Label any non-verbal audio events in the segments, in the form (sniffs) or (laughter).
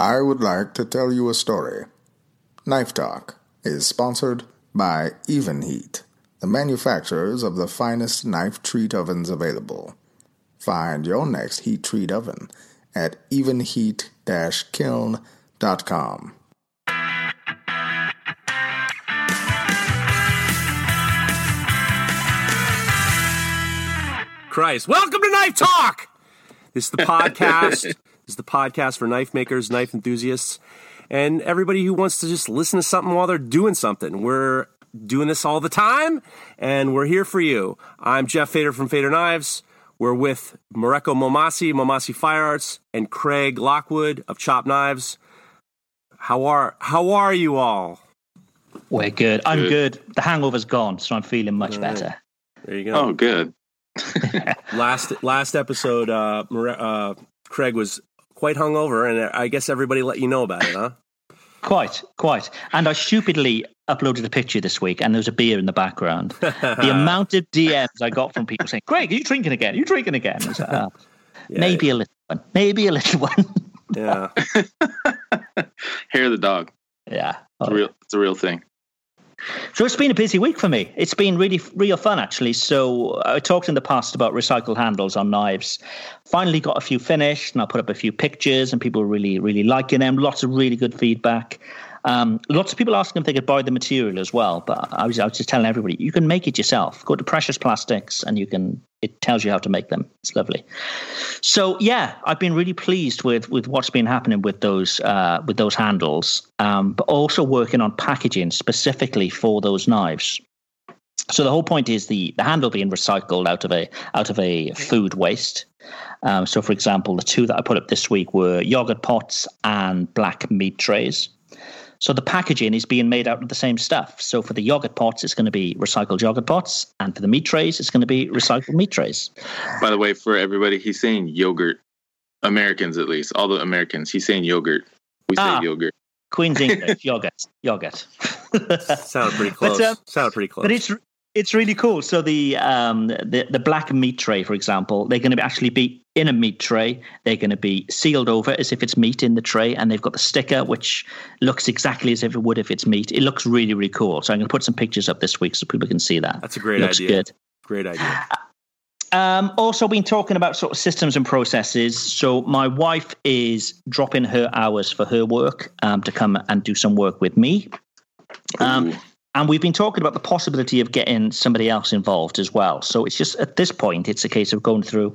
I would like to tell you a story. Knife Talk is sponsored by Evenheat, the manufacturers of the finest knife treat ovens available. Find your next heat treat oven at evenheat-kiln.com. Christ. Welcome to Knife Talk. This is the (laughs) podcast. This is the podcast for knife makers, knife enthusiasts, and everybody who wants to just listen to something while they're doing something. We're doing this all the time, and we're here for you. I'm Jeff Fader from Fader Knives. We're with Mareko Maumasi, Maumasi Fire Arts, and Craig Lockwood of Chop Knives. How are how are you all? We're good. I'm good. The hangover's gone, so I'm feeling much All right. better. There you go. Oh, good. (laughs) last last episode, uh, Mare- uh, Craig was quite hungover, and I guess everybody let you know about it, huh? Quite, quite. And I stupidly uploaded a picture this week, and there was a beer in the background. the (laughs) amount of DMs I got from people saying, "Greg, are you drinking again? Are you drinking again?" Like, "Oh, uh, Yeah, maybe a little one, maybe a little one. Yeah. (laughs) Hair of the dog. yeah. It's a real. It's a real thing. So it's been a busy week for me. It's been really, real fun actually. So uh, I talked in the past about recycled handles on knives. Finally got a few finished, and I put up a few pictures, and people really, really liking them. Lots of really good feedback. Um, lots of people asking if they could buy the material as well. But I was, I was just telling everybody you can make it yourself. Go to Precious Plastics, and you can. It tells you how to make them. It's lovely. So yeah, I've been really pleased with with what's been happening with those uh, with those handles, um, but also working on packaging specifically for those knives. So the whole point is the the handle being recycled out of a out of a food waste. Um, so for example, the two that I put up this week were yogurt pots and black meat trays. So the packaging is being made out of the same stuff. So for the yogurt pots, it's going to be recycled yogurt pots, and for the meat trays, it's going to be recycled meat trays. By the way, for everybody, he's saying yogurt. Americans, at least, all the Americans, he's saying yogurt. We say Ah. yogurt. Queen's (laughs) English yogurt, yogurt. (laughs) Sounded pretty close. But, um, Sounded pretty close. But it's it's really cool. So the um the the black meat tray, for example, they're going to actually be in a meat tray. They're going to be sealed over as if it's meat in the tray, and they've got the sticker which looks exactly as if it would if it's meat. It looks really really cool. So I'm going to put some pictures up this week so people can see that. That's a great looks idea. good. Great idea. Um, also, been talking about sort of systems and processes. So, my wife is dropping her hours for her work um, to come and do some work with me. Um, Ooh. And we've been talking about the possibility of getting somebody else involved as well. So, it's just at this point, it's a case of going through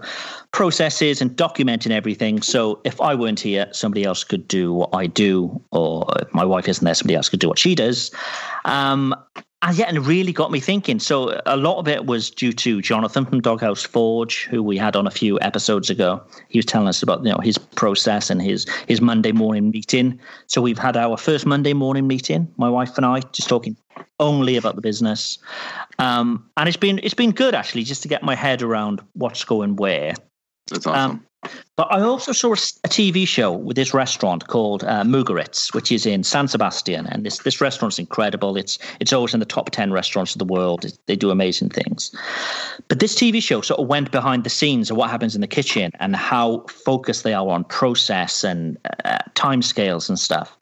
processes and documenting everything. So, if I weren't here, somebody else could do what I do, or if my wife isn't there, somebody else could do what she does. Um, and yeah, and it really got me thinking. So a lot of it was due to Jonathan from Doghouse Forge, who we had on a few episodes ago. He was telling us about you know his process and his his Monday morning meeting. So we've had our first Monday morning meeting, my wife and I, just talking only about the business. Um, and it's been it's been good actually, just to get my head around what's going where. That's awesome. Um, but I also saw a TV show with this restaurant called uh, Mugaritz, which is in San Sebastian, and this this restaurant's incredible. It's it's always in the top ten restaurants of the world. They do amazing things. But this TV show sort of went behind the scenes of what happens in the kitchen and how focused they are on process and uh, timescales and stuff.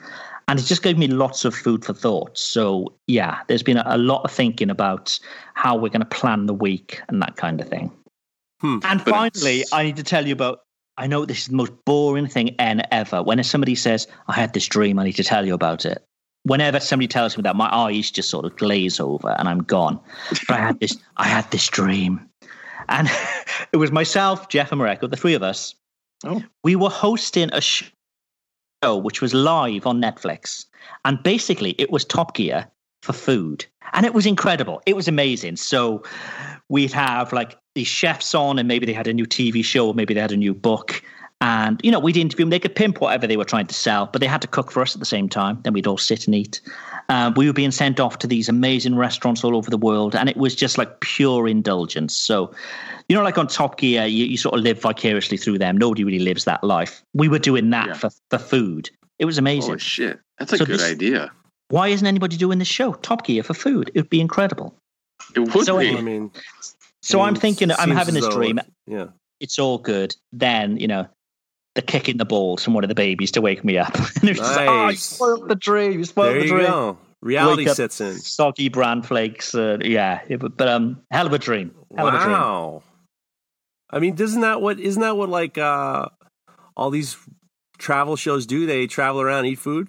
And it just gave me lots of food for thought. So yeah, there's been a, a lot of thinking about how we're going to plan the week and that kind of thing. Hmm. And finally, it's- I need to tell you about. I know this is the most boring thing n ever. When somebody says, "I had this dream," I need to tell you about it. Whenever somebody tells me that, my eyes just sort of glaze over, and I'm gone. (laughs) But I had this. I had this dream, and (laughs) it was myself, Jeff, and Mareko, the three of us. Oh. We were hosting a show which was live on Netflix, and basically it was Top Gear for food, and it was incredible. It was amazing. So we'd have like these chefs on, and maybe they had a new TV show, or maybe they had a new book, And, you know, we'd interview them. They could pimp whatever they were trying to sell, but they had to cook for us at the same time. Then we'd all sit and eat. Uh, we were being sent off to these amazing restaurants all over the world. And it was just like pure indulgence. So, you know, like on Top Gear, you, you sort of live vicariously through them. Nobody really lives that life. We were doing that Yeah. for, for food. It was amazing. Oh shit, that's a So good this- idea. Why isn't anybody doing this show? Top Gear for food. It would be incredible. It would So be. I mean, So I I'm mean, thinking, I'm having this dream. it- Yeah. It's all good. Then, you know, the kick in the balls from one of the babies to wake me up. (laughs) and it's just like, oh, you spoiled the dream. You spoiled There the you dream. go. Reality Wake up, sets in. Soggy bran flakes. Uh, yeah. It, but, but, um, hell of a dream. Hell of a dream. Wow. I mean, isn't that what isn't that what like uh all these travel shows do? They travel around, eat food.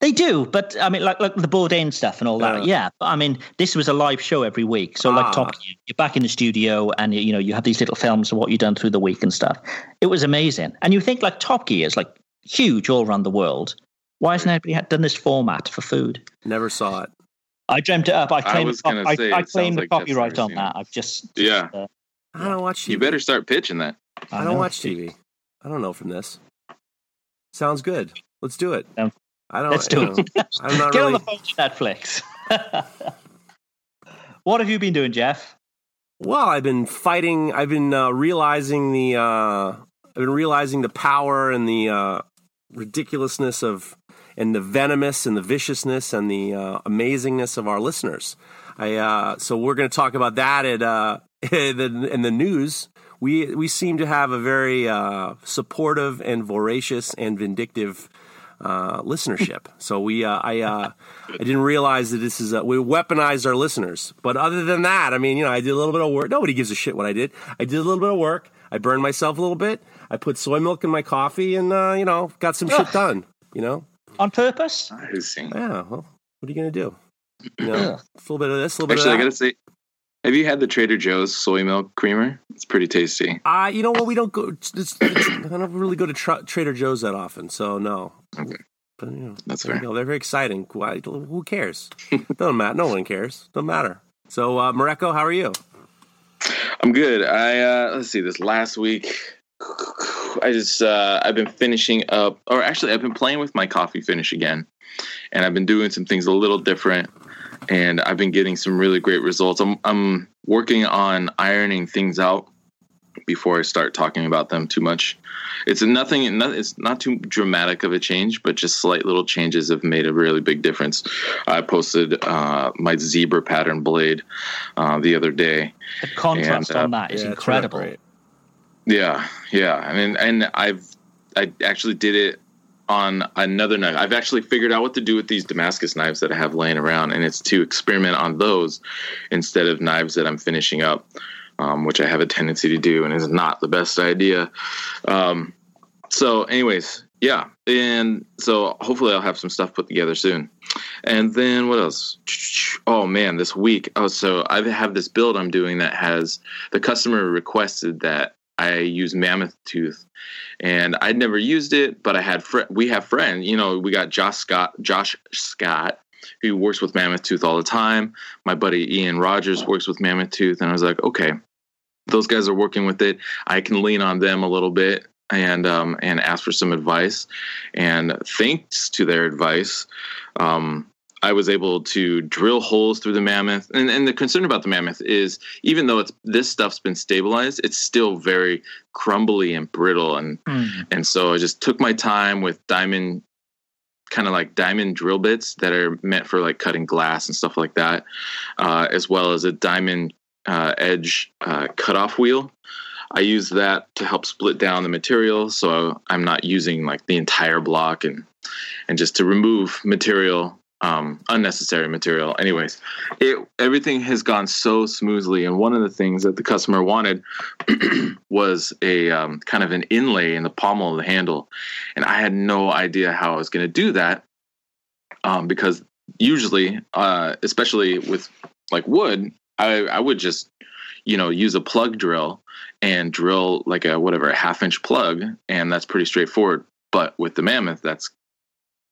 They do, but I mean, like like the Bourdain stuff and all that. Yeah. Yeah, but I mean, this was a live show every week, so Ah. like Top Gear, you're back in the studio, and you know you have these little films of what you've done through the week and stuff. It was amazing, and you think like Top Gear is like huge all around the world. Why hasn't anybody had done this format for food? Never saw it. I dreamt it up. I claim, was the, I, say, I it claim the like copyright on that. I've just Yeah. uh, I don't watch TV. You better start pitching that. I I don't know. watch TV. I don't know from this. Sounds good. Let's do it. Um, I don't. Let's do know, it. (laughs) I'm not Get really. on the phone to Netflix. (laughs) what have you been doing, Jeff? Well, I've been fighting. I've been uh, realizing the. Uh, I've been realizing the power and the uh, ridiculousness of, and the venomous and the viciousness and the uh, amazingness of our listeners. I. Uh, so we're going to talk about that at uh, (laughs) in the, in the news. We we seem to have a very uh, supportive and voracious and vindictive uh, listenership. So we, uh, I, uh, I didn't realize that this is uh we weaponized our listeners. But other than that, I mean, you know, I did a little bit of work. Nobody gives a shit what I did. I did a little bit of work. I burned myself a little bit. I put soy milk in my coffee, and uh, you know, got some shit done. You know, On purpose? I see. yeah. Well, what are you gonna do? You know, a little bit of this, a little bit Actually, I of that. gotta say, have you had the Trader Joe's soy milk creamer? It's pretty tasty. Uh, you know what? We don't go. It's, it's, I don't really go to tra- Trader Joe's that often, so no. Okay. But you know, That's fair. They're very exciting. Why, who cares? Doesn't matter. No one cares. Doesn't matter. So, uh, Mareko, how are you? I'm good. I uh let's see. This last week, I just uh I've been finishing up, or actually, I've been playing with my coffee finish again, and I've been doing some things a little different, and I've been getting some really great results. I'm I'm working on ironing things out before I start talking about them too much. It's nothing. It's not too dramatic of a change, but just slight little changes have made a really big difference. I posted uh, my zebra pattern blade uh, the other day, The contrast And, uh, on that is Yeah, incredible. Yeah, yeah. I mean, and I've I actually did it on another knife. I've actually figured out what to do with these Damascus knives that I have laying around, and it's to experiment on those instead of knives that I'm finishing up, um, which I have a tendency to do, and is not the best idea. Um, so, anyways, yeah, and so hopefully I'll have some stuff put together soon. And then what else? Oh man, this week. Oh, so I have this build I'm doing that has the customer requested that I use Mammoth Tooth, and I'd never used it, but I had fr- we have friends. You know, we got Josh Scott, Josh Scott, who works with Mammoth Tooth all the time. My buddy Ian Rogers works with Mammoth Tooth, and I was like, okay, those guys are working with it. I can lean on them a little bit and um, and ask for some advice. And thanks to their advice, um, I was able to drill holes through the mammoth. And, and the concern about the mammoth is even though it's this stuff's been stabilized, it's still very crumbly and brittle. And Mm. and so I just took my time with diamond kind of like diamond drill bits that are meant for like cutting glass and stuff like that, uh, as well as a diamond uh, edge uh, cutoff wheel. I use that to help split down the material, so I'm not using like the entire block and and just to remove material, um, unnecessary material. Anyways, it everything has gone so smoothly, and one of the things that the customer wanted (clears throat) was a um, kind of an inlay in the pommel of the handle, and I had no idea how I was going to do that um, because usually, uh, especially with like wood, I, I would just you know use a plug drill and drill like a whatever a half inch plug, and that's pretty straightforward. But with the mammoth, that's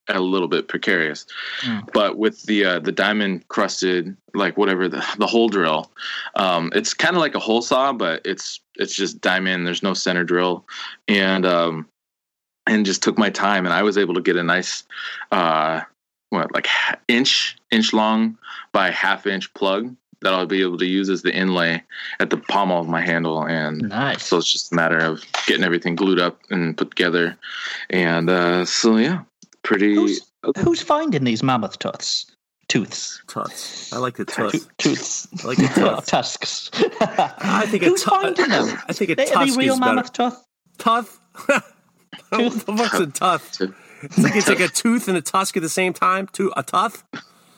a little bit precarious. Mm. But with the uh, the diamond crusted like whatever the the hole drill, um, it's kind of like a hole saw, but it's it's just diamond. There's no center drill, and um, and just took my time, and I was able to get a nice, uh, what like inch inch long by half inch plug that I'll be able to use as the inlay at the pommel of my handle. And Nice. so it's just a matter of getting everything glued up and put together. And uh, so yeah, pretty. Who's, who's finding these mammoth tooths? Tooths. Tuts. I like the tuts. Tooths. I like the tuts. (laughs) Tusks. I think a Who's tu- finding them? I think a Are they tusk real is better. mammoth tooth? Tuth. (laughs) what the fuck's a tuth? It's like it's like a tooth and a tusk at the same time. To a tuth.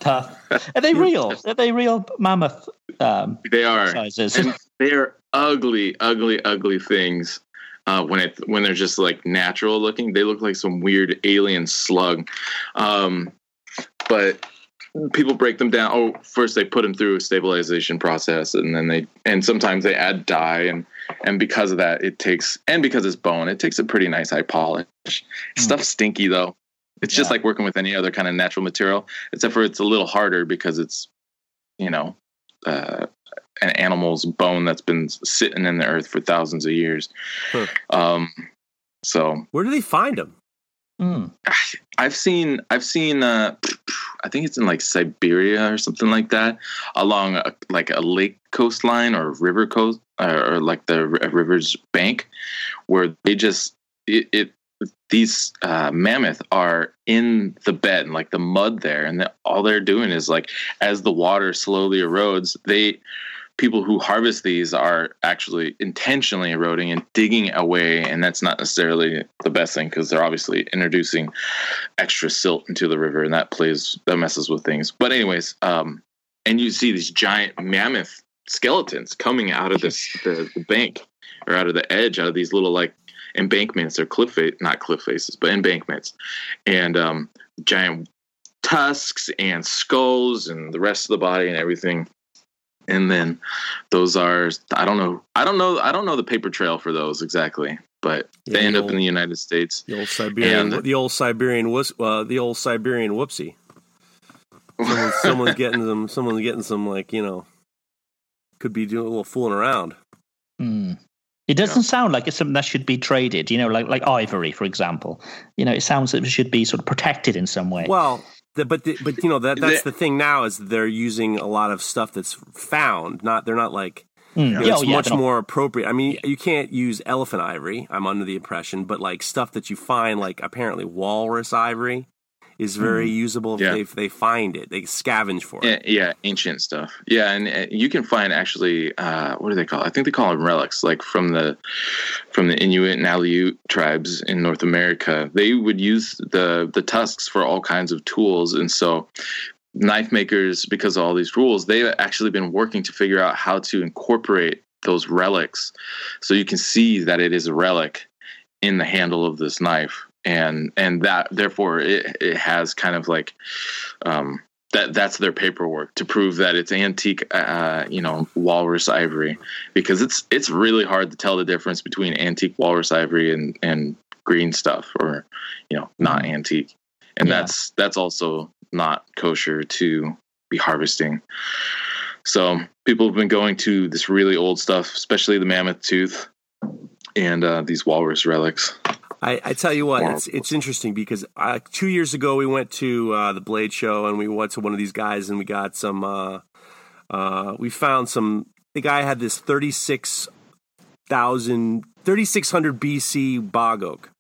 Tuth. Are they real? Are they real mammoth um, They are. sizes? and they are ugly, ugly, ugly things. Uh, when it when they're just like natural looking, they look like some weird alien slug. Um, but people break them down. Oh, first they put them through a stabilization process, and then they and sometimes they add dye, and and because of that, it takes and because it's bone, it takes a pretty nice high polish. Stuff's stinky though. It's just like working with any other kind of natural material, except for it's a little harder because it's you know uh, an animal's bone that's been sitting in the earth for thousands of years. Huh. Um, so Where do they find them? Mm. (sighs) I've seen, I've seen, uh, (sniffs) I think it's in like Siberia or something like that, along a, like a lake coastline or river coast or, or like the river's bank, where they just it. it these uh, mammoth are in the bed and like the mud there, and the, all they're doing is like as the water slowly erodes, they people who harvest these are actually intentionally eroding and digging away and that's not necessarily the best thing because they're obviously introducing extra silt into the river and that plays that messes with things. But anyways um and you see these giant mammoth skeletons coming out of this the, the bank or out of the edge out of these little like embankments. Or cliff face not cliff faces but embankments. And um giant tusks and skulls and the rest of the body and everything and then those are i don't know i don't know i don't know the paper trail for those exactly but they Yeah, end the up in the united states The old Siberian, And- the old Siberian, wuss- uh, the old Siberian whoopsie. Someone's, (laughs) someone's getting them. Someone's getting some like you know, could be doing a little fooling around. Mm. It doesn't sound like it's something that should be traded, you know, like like ivory, for example. You know, it sounds like it should be sort of protected in some way. Well, the, but the, but you know that that's The- the thing now is they're using a lot of stuff that's found. Not they're not like Mm. you know, Yeah, it's oh, yeah, much more appropriate. I mean, you can't use elephant ivory. I'm under the impression, but like stuff that you find, like apparently walrus ivory, is very usable if Yeah. they if they find it. They scavenge for yeah, it. yeah ancient stuff yeah and uh, you can find actually uh what do they call it? i think they call them relics like from the from the inuit and aleut tribes in north america they would use the the tusks for all kinds of tools and so knife makers because of all these rules they've actually been working to figure out how to incorporate those relics so you can see that it is a relic in the handle of this knife and and that therefore it, it has kind of like um that that's their paperwork to prove that it's antique uh you know walrus ivory. Because it's it's really hard to tell the difference between antique walrus ivory and and green stuff or you know not antique. And Yeah. that's that's also not kosher to be harvesting. So people have been going to this really old stuff especially the mammoth tooth and uh, these walrus relics I, I tell you what, Yeah. it's it's interesting because uh, two years ago we went to uh, the Blade Show and we went to one of these guys and we got some. Uh, uh, we found some. The guy had this 36,000 3600 BC bog oak,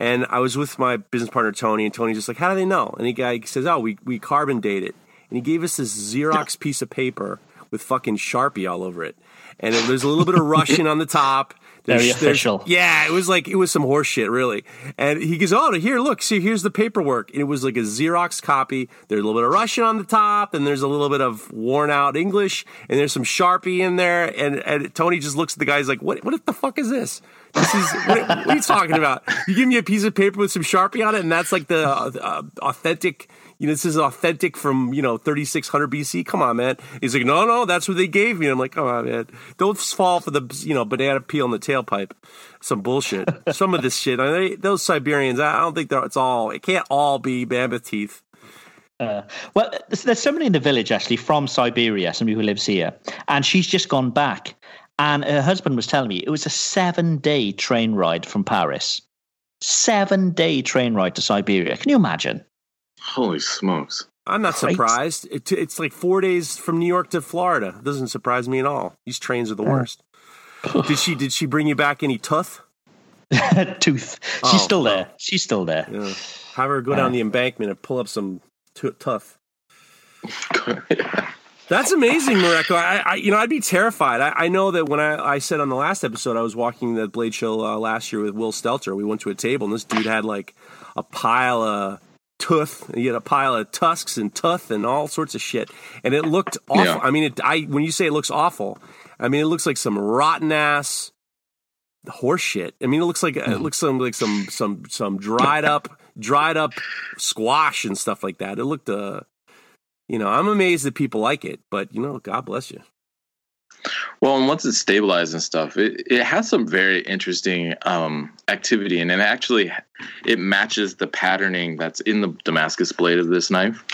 and I was with my business partner Tony, and Tony's just like, "How do they know?" And the guy says, "Oh, we we carbon date it," and he gave us this Xerox piece of paper with fucking Sharpie all over it, and it, there's a little bit of Russian on the top. Very There's- there's- official. yeah, it was like it was some horse shit, really. And he goes, "Oh, here, look, see, here's the paperwork." And it was like a Xerox copy. There's a little bit of Russian on the top, and there's a little bit of worn out English, and there's some Sharpie in there. And, and Tony just looks at the guys like, "What? What the fuck is this? This is what, what are you talking about? You give me a piece of paper with some Sharpie on it, and that's like the uh, uh, authentic." You know, this is authentic from, you know, 3600 BC. Come on, man. He's like, no, no, that's what they gave me. I'm like, come on, man. Don't fall for the, you know, banana peel in the tailpipe. Some bullshit. (laughs) Some of this shit. I mean, those Siberians, I don't think that it's all, it can't all be mammoth teeth. Uh, well, there's, there's somebody in the village actually from Siberia, somebody who lives here, and she's just gone back. And her husband was telling me it was a seven day train ride from Paris. Seven day train ride to Siberia. Can you imagine? Holy smokes. I'm not Great. surprised. It, it's like four days from New York to Florida. It doesn't surprise me at all. These trains are the worst. (sighs) did she did she bring you back any tooth? (laughs) Tooth. Oh, She's still well. there. She's still there. Yeah. Have her go down the embankment and pull up some t- tough. (laughs) That's amazing, Mareko. I, I, you know, I'd be terrified. I, I know that when I, I said on the last episode, I was walking the Blade Show uh, last year with Will Stelter. We went to a table, and this dude had like a pile of tooth. You had a pile of tusks and tooth and all sorts of shit, and it looked awful. Yeah. I mean, it, I when you say it looks awful, I mean it looks like some rotten ass horse shit. I mean, it looks like it looks some like some some some dried up dried up squash and stuff like that. It looked uh you know, I'm amazed that people like it, but you know, God bless you. Well, and once it's stabilized and stuff, it, it has some very interesting um, activity, and it actually it matches the patterning that's in the Damascus blade of this knife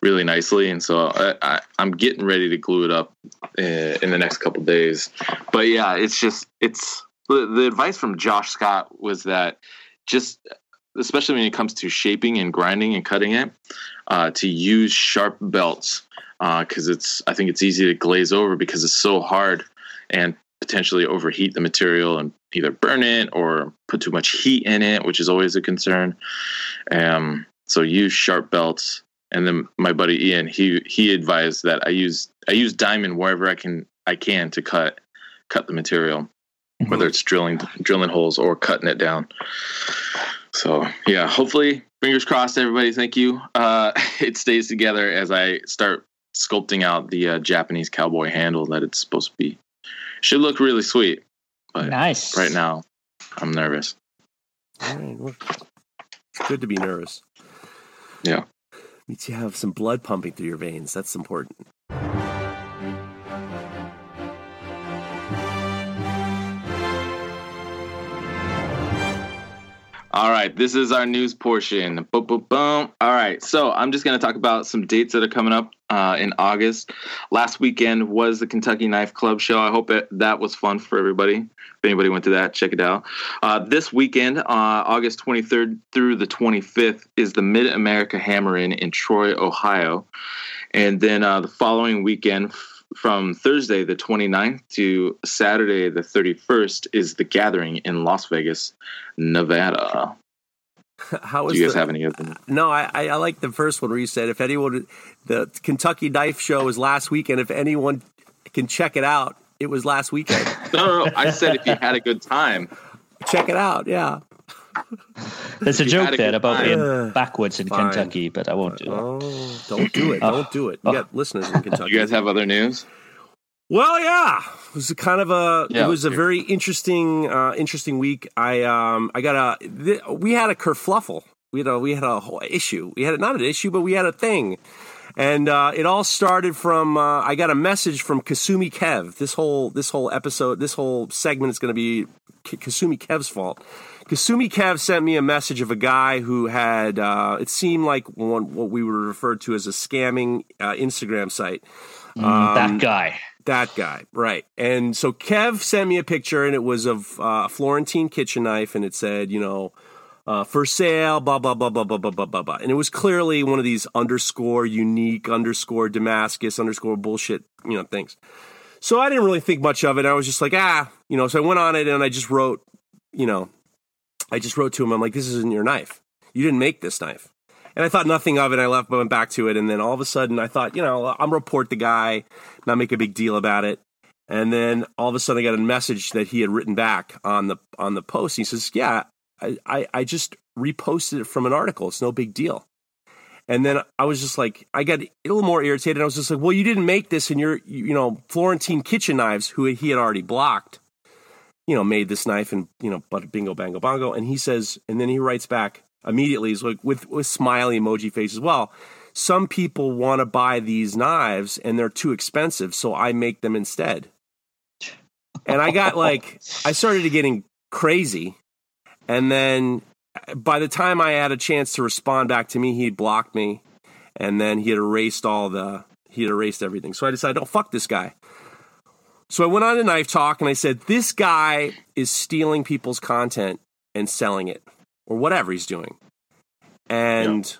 really nicely. And so I, I'm getting ready to glue it up uh, in the next couple days. But yeah, it's just it's the, the advice from Josh Scott was that just especially when it comes to shaping and grinding and cutting it, uh, to use sharp belts because it's I think it's easy to glaze over because it's so hard and potentially overheat the material and either burn it or put too much heat in it, which is always a concern. Um, so use sharp belts. And then my buddy Ian, he he advised that I use I use diamond wherever I can I can to cut cut the material, whether it's drilling drilling holes or cutting it down. So yeah, hopefully, fingers crossed, everybody. Thank you. Uh, (laughs) it stays together as I start sculpting out the uh, Japanese cowboy handle that it's supposed to be. Should look really sweet, but Nice. right now, I'm nervous. All right, well, it's good to be nervous. Yeah. Means you have some blood pumping through your veins. That's important. All right, this is our news portion. Boom, boom, boom. All right, so I'm just going to talk about some dates that are coming up uh, in August. Last weekend was the Kentucky Knife Club show. I hope it, that was fun for everybody. If anybody went to that, check it out. Uh, this weekend, uh, August 23rd through the 25th, is the Mid America Hammer In in Troy, Ohio. And then uh, the following weekend, from Thursday the 29th to Saturday the 31st, is the Gathering in Las Vegas, Nevada. (laughs) How Do you guys the, have any other? No, I, I, I like the first one where you said if anyone, the Kentucky Knife Show was last weekend. If anyone can check it out, it was last weekend. (laughs) No, no, no. I said if you had a good time. check it out. Yeah. (laughs) There's a joke a there about time. being backwards in Fine. Kentucky, but I won't do it. Oh, don't do it. Don't do it. We got listeners in Kentucky. (laughs) You guys have other news? Well, yeah, it was a kind of a Yeah, it was a here. very interesting uh, interesting week. I um I got a th- we had a kerfluffle. We had a we had a whole issue. We had a, not an issue, but we had a thing, and uh, it all started from uh, I got a message from Kasumi Kev. This whole this whole episode, this whole segment is going to be K- Kasumi Kev's fault. Kasumi Kev sent me a message of a guy who had uh, it seemed like one, what we would refer to as a scamming uh, Instagram site. Mm, that guy. That guy, right. And so Kev sent me a picture, and it was of uh, a Florentine kitchen knife, and it said, you know, uh, for sale, blah, blah, blah, blah, blah, blah, blah, blah, blah. And it was clearly one of these underscore unique, underscore Damascus, underscore bullshit, you know, things. So I didn't really think much of it. I was just like, ah, you know, so I went on it and I just wrote, you know, I just wrote to him, I'm like, this isn't your knife. You didn't make this knife. And I thought nothing of it. I left, went back to it, and then all of a sudden, I thought, you know, I'm report the guy, not make a big deal about it. And then all of a sudden, I got a message that he had written back on the on the post. He says, "Yeah, I, I, just reposted it from an article. It's no big deal." And then I was just like, I got a little more irritated. I was just like, "Well, you didn't make this, and you're, you know, Florentine Kitchen Knives, who he had already blocked, you know, made this knife, and you know, but bingo, bango, bongo." And he says, and then he writes back immediately, he's like with with smiley emoji face as well. Some people want to buy these knives, and they're too expensive, so I make them instead. And I got like, I started getting crazy. And then by the time I had a chance to respond back to me, he had blocked me. And then he had erased all the, he had erased everything. So I decided, oh, fuck this guy. So I went on to Knife Talk and I said, this guy is stealing people's content and selling it or whatever he's doing. And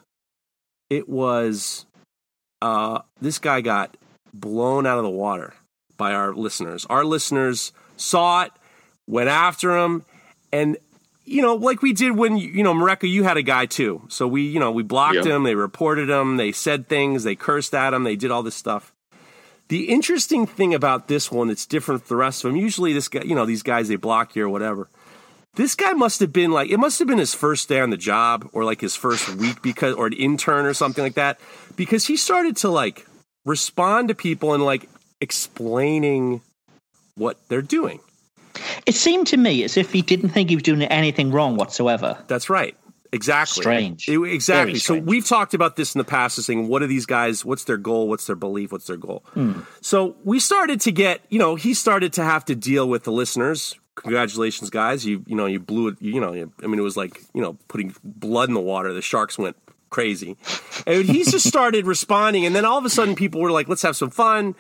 it was, uh, this guy got blown out of the water by our listeners. Our listeners saw it, went after him, and you know, like we did when you know, Mareko, you had a guy too. So we, you know, we blocked Yep. him, they reported him, they said things, they cursed at him, they did all this stuff. The interesting thing about this one that's different from the rest of them, usually this guy, you know, these guys they block you or whatever. This guy must have been like it must have been his first day on the job or like his first week because or an intern or something like that because he started to like respond to people and like explaining what they're doing. It seemed to me as if he didn't think he was doing anything wrong whatsoever. That's right. Exactly. Strange. It- exactly. Very So we've talked about this in the past, is saying, what are these guys? What's their goal? What's their belief? What's their goal? Hmm. So we started to get, you know, he started to have to deal with the listeners. Congratulations, guys! You, you know, you blew it. You know, you- I mean, it was like, you know, putting blood in the water. The sharks went crazy, and he just (laughs) started responding. And then all of a sudden, people were like, "Let's have some fun."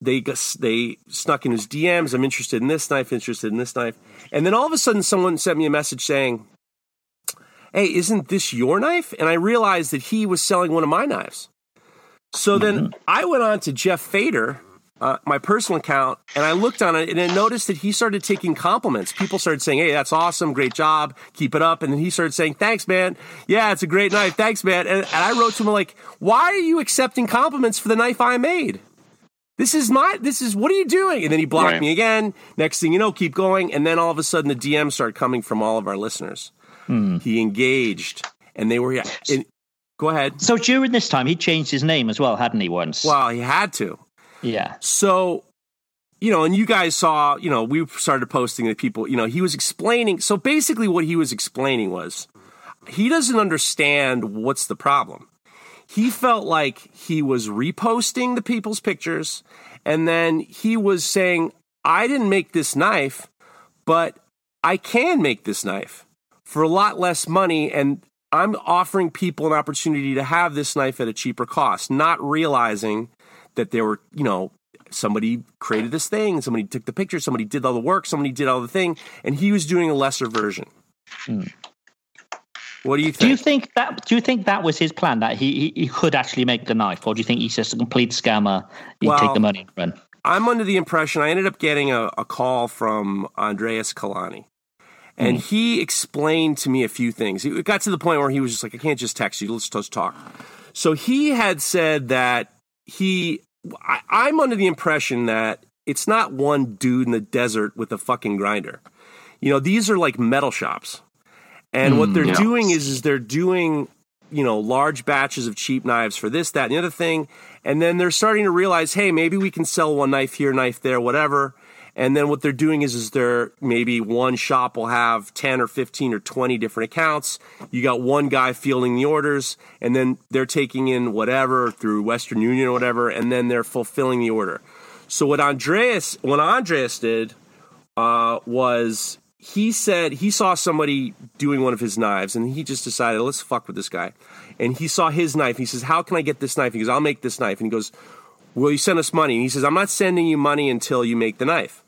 They they snuck in his DMs. I'm interested in this knife. Interested in this knife. And then all of a sudden, someone sent me a message saying, hey, isn't this your knife? And I realized that he was selling one of my knives. So then I went on to Jeff Fader, uh, my personal account, and I looked on it and I noticed that he started taking compliments. People started saying, hey, that's awesome. Great job. Keep it up. And then he started saying, thanks, man. Yeah, it's a great knife. Thanks, man. And, and I wrote to him like, why are you accepting compliments for the knife I made? This is my, this is, what are you doing? And then he blocked Right. me again. Next thing you know, keep going. And then all of a sudden the DMs started coming from all of our listeners. Hmm. He engaged and they were, and, go ahead. So during this time, he changed his name as well, hadn't he? Once. Well, he had to. Yeah. So, you know, and you guys saw, you know, we started posting that people, you know, he was explaining. So basically, what he was explaining was he doesn't understand what's the problem. He felt like he was reposting the people's pictures, and then he was saying, I didn't make this knife, but I can make this knife for a lot less money. And I'm offering people an opportunity to have this knife at a cheaper cost, not realizing that there were, you know, somebody created this thing, somebody took the picture, somebody did all the work, somebody did all the thing, and he was doing a lesser version. Hmm. What do you Hmm. Do you think? think that? Do you think that was his plan? That he he, he could actually make the knife, or do you think he's just a complete scammer? He'd Well- take the money and run. I'm under the impression I ended up getting a, a call from Andreas Kalani. And he explained to me a few things. It got to the point where he was just like, I can't just text you. Let's just talk. So he had said that he, I, I'm under the impression that it's not one dude in the desert with a fucking grinder. You know, these are like metal shops. And what they're yeah. doing is, is they're doing, you know, large batches of cheap knives for this, that, and the other thing. And then they're starting to realize, hey, maybe we can sell one knife here, knife there, whatever. And then what they're doing is, is they're maybe one shop will have 10 or 15 or 20 different accounts. You got one guy fielding the orders, and then they're taking in whatever through Western Union or whatever, and then they're fulfilling the order. So what Andreas, what Andreas did uh, was he said he saw somebody doing one of his knives and he just decided let's fuck with this guy. And he saw his knife he says how can i get this knife? He goes i'll make this knife. And he goes will you send us money? And he says i'm not sending you money until you make the knife.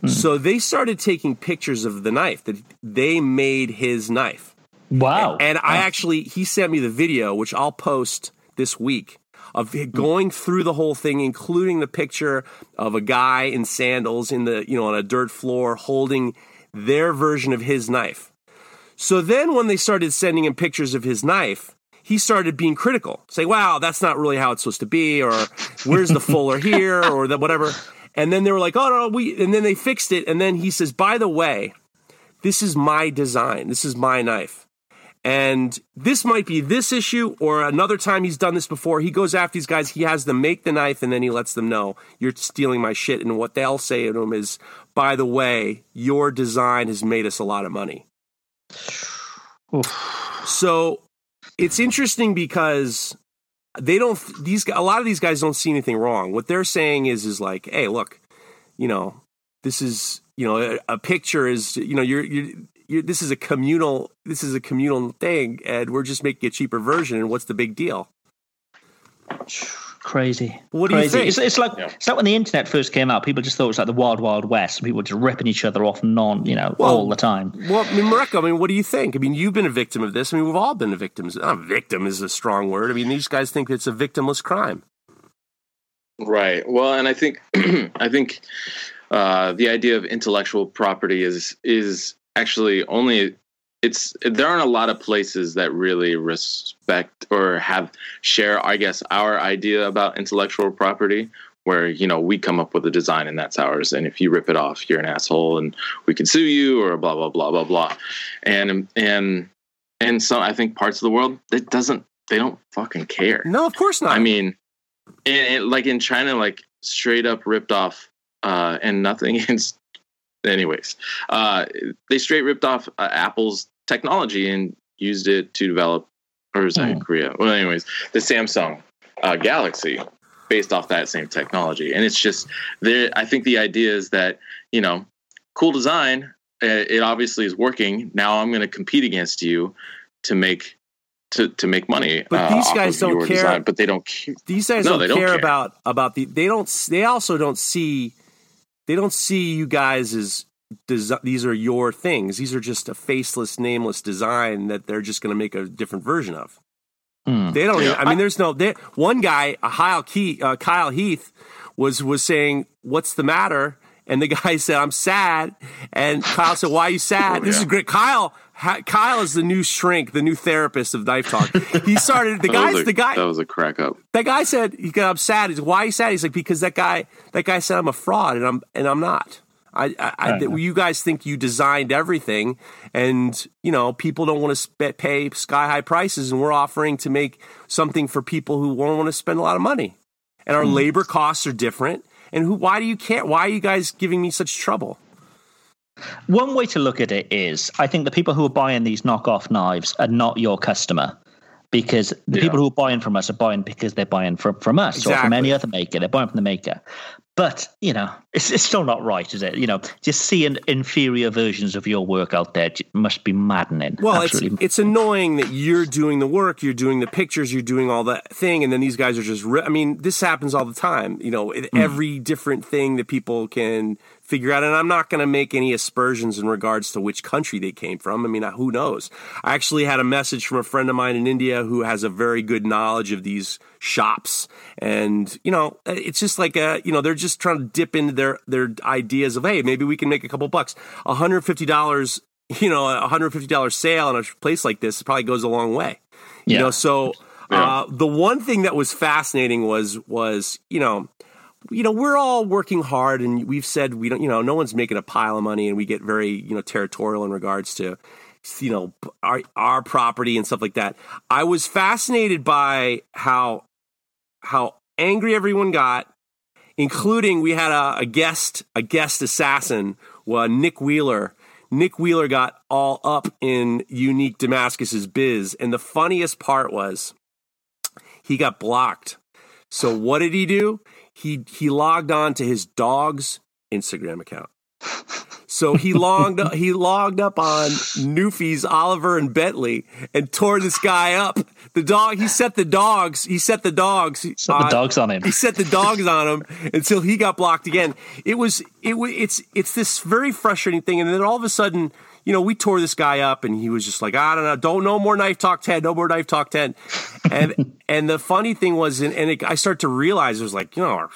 Hmm. So they started taking pictures of the knife that they made his knife. Wow. and I actually, he sent me the video, which I'll post this week, of it hmm. going through the whole thing, including the picture of a guy in sandals in the, you know, on a dirt floor holding their version of his knife. So then when they started sending him pictures of his knife, he started being critical, say, wow, that's not really how it's supposed to be, or where's the fuller (laughs) here, or the whatever. And then they were like, oh, no, we, and then they fixed it. And then he says, by the way, this is my design. This is my knife. And this might be this issue or another time he's done this before. He goes after these guys, he has them make the knife, and then he lets them know, you're stealing my shit. And what they'll say to him is, by the way, your design has made us a lot of money. So it's interesting because they don't, these, a lot of these guys don't see anything wrong. What they're saying is, is like, hey, look, you know, this is, you know, a, a picture is, you know, you're, you're, you're, this is a communal this is a communal thing and we're just making a cheaper version and what's the big deal Crazy. What do you think? It's, it's like Yeah. it's like when the internet first came out. People just thought it was like the wild, wild west, and people were just ripping each other off non, you know, Well, all the time. Well, I mean, Mareko, I mean, what do you think? I mean, you've been a victim of this. I mean, we've all been a victims. Not victim is a strong word. I mean, these guys think it's a victimless crime. Right. Well, and I think (clears throat) I think uh, the idea of intellectual property is is actually only it's there aren't a lot of places that really respect or have share I guess our idea about intellectual property where you know we come up with a design and that's ours and if you rip it off you're an asshole and we can sue you or blah blah blah blah blah and and and so I think parts of the world it doesn't they don't fucking care No, of course not. I mean, and, and like in China, like straight up ripped off, uh, and nothing (laughs) is. Anyways, uh, they straight ripped off uh, Apple's technology and used it to develop, or is that in Hmm. Korea? Well, anyways, the Samsung uh, Galaxy based off that same technology, and it's just there. I think the idea is that you know, cool design. uh, It obviously is working. Now I'm going to compete against you to make to to make money. But uh, these guys don't care. Design, but they don't care. these guys No, don't, they don't care, care. about about the. They don't. They also don't see. They don't see you guys as. Desi- these are your things. These are just a faceless, nameless design that they're just going to make a different version of. Hmm. They don't. Yeah. Even, I mean, there's no. They, one guy, Kyle, Key, uh, Kyle Heath, was was saying, "What's the matter?" And the guy (laughs) said, "I'm sad." And Kyle said, "Why are you sad?" Oh, This yeah. is great. Kyle, ha, Kyle is the new shrink, the new therapist of Knife Talk. He started. The (laughs) guy's a, the guy. That was a crack up. That guy said he got upset. He's "Why are you sad?" He's like, "Because that guy, that guy said I'm a fraud, and I'm and I'm not. I, I, I Right. you guys think you designed everything, and you know people don't want to sp- pay sky high prices, and we're offering to make something for people who won't want to spend a lot of money, and our hmm. labor costs are different. And who? Why do you care? Why are you guys giving me such trouble? One way to look at it is I think the people who are buying these knockoff knives are not your customer because the Yeah. people who are buying from us are buying because they're buying from, from us or from any other maker. They're buying from the maker. But, you know, it's, it's still not right, is it? You know, just seeing inferior versions of your work out there must be maddening. Well, it's Absolutely. it's annoying that you're doing the work, you're doing the pictures, you're doing all that thing, and then these guys are just. Ri- I mean, this happens all the time. You know, it- hmm. every different thing that people can figure out. And I'm not going to make any aspersions in regards to which country they came from. I mean, who knows? I actually had a message from a friend of mine in India who has a very good knowledge of these shops, and you know, it's just like a you know they're just trying to dip into their their ideas of hey, maybe we can make a couple bucks, 150 dollars you know, a hundred fifty dollars sale in a place like this probably goes a long way. You Yeah. know, so Yeah. uh, the one thing that was fascinating was was you know, you know, we're all working hard, and we've said we don't, you know, no one's making a pile of money, and we get very you know territorial in regards to you know our our property and stuff like that. I was fascinated by how how angry everyone got including we had a, a guest a guest assassin uh, nick wheeler. Nick wheeler got all up in unique damascus's biz and the funniest part was he got blocked. So what did he do he he logged on to his dog's instagram account so he logged (laughs) he logged up on Newfies, Oliver, and Bentley and tore this guy up. The dog he set the dogs he set the dogs Set the uh, dogs on him. he set the dogs on him until he got blocked again. It was it it's it's this very frustrating thing, and then all of a sudden, you know, we tore this guy up, and he was just like, I don't know, don't no more knife talk ten, no more knife talk ten, and (laughs) and the funny thing was, and, and it, I start to realize it was like, you know. Our,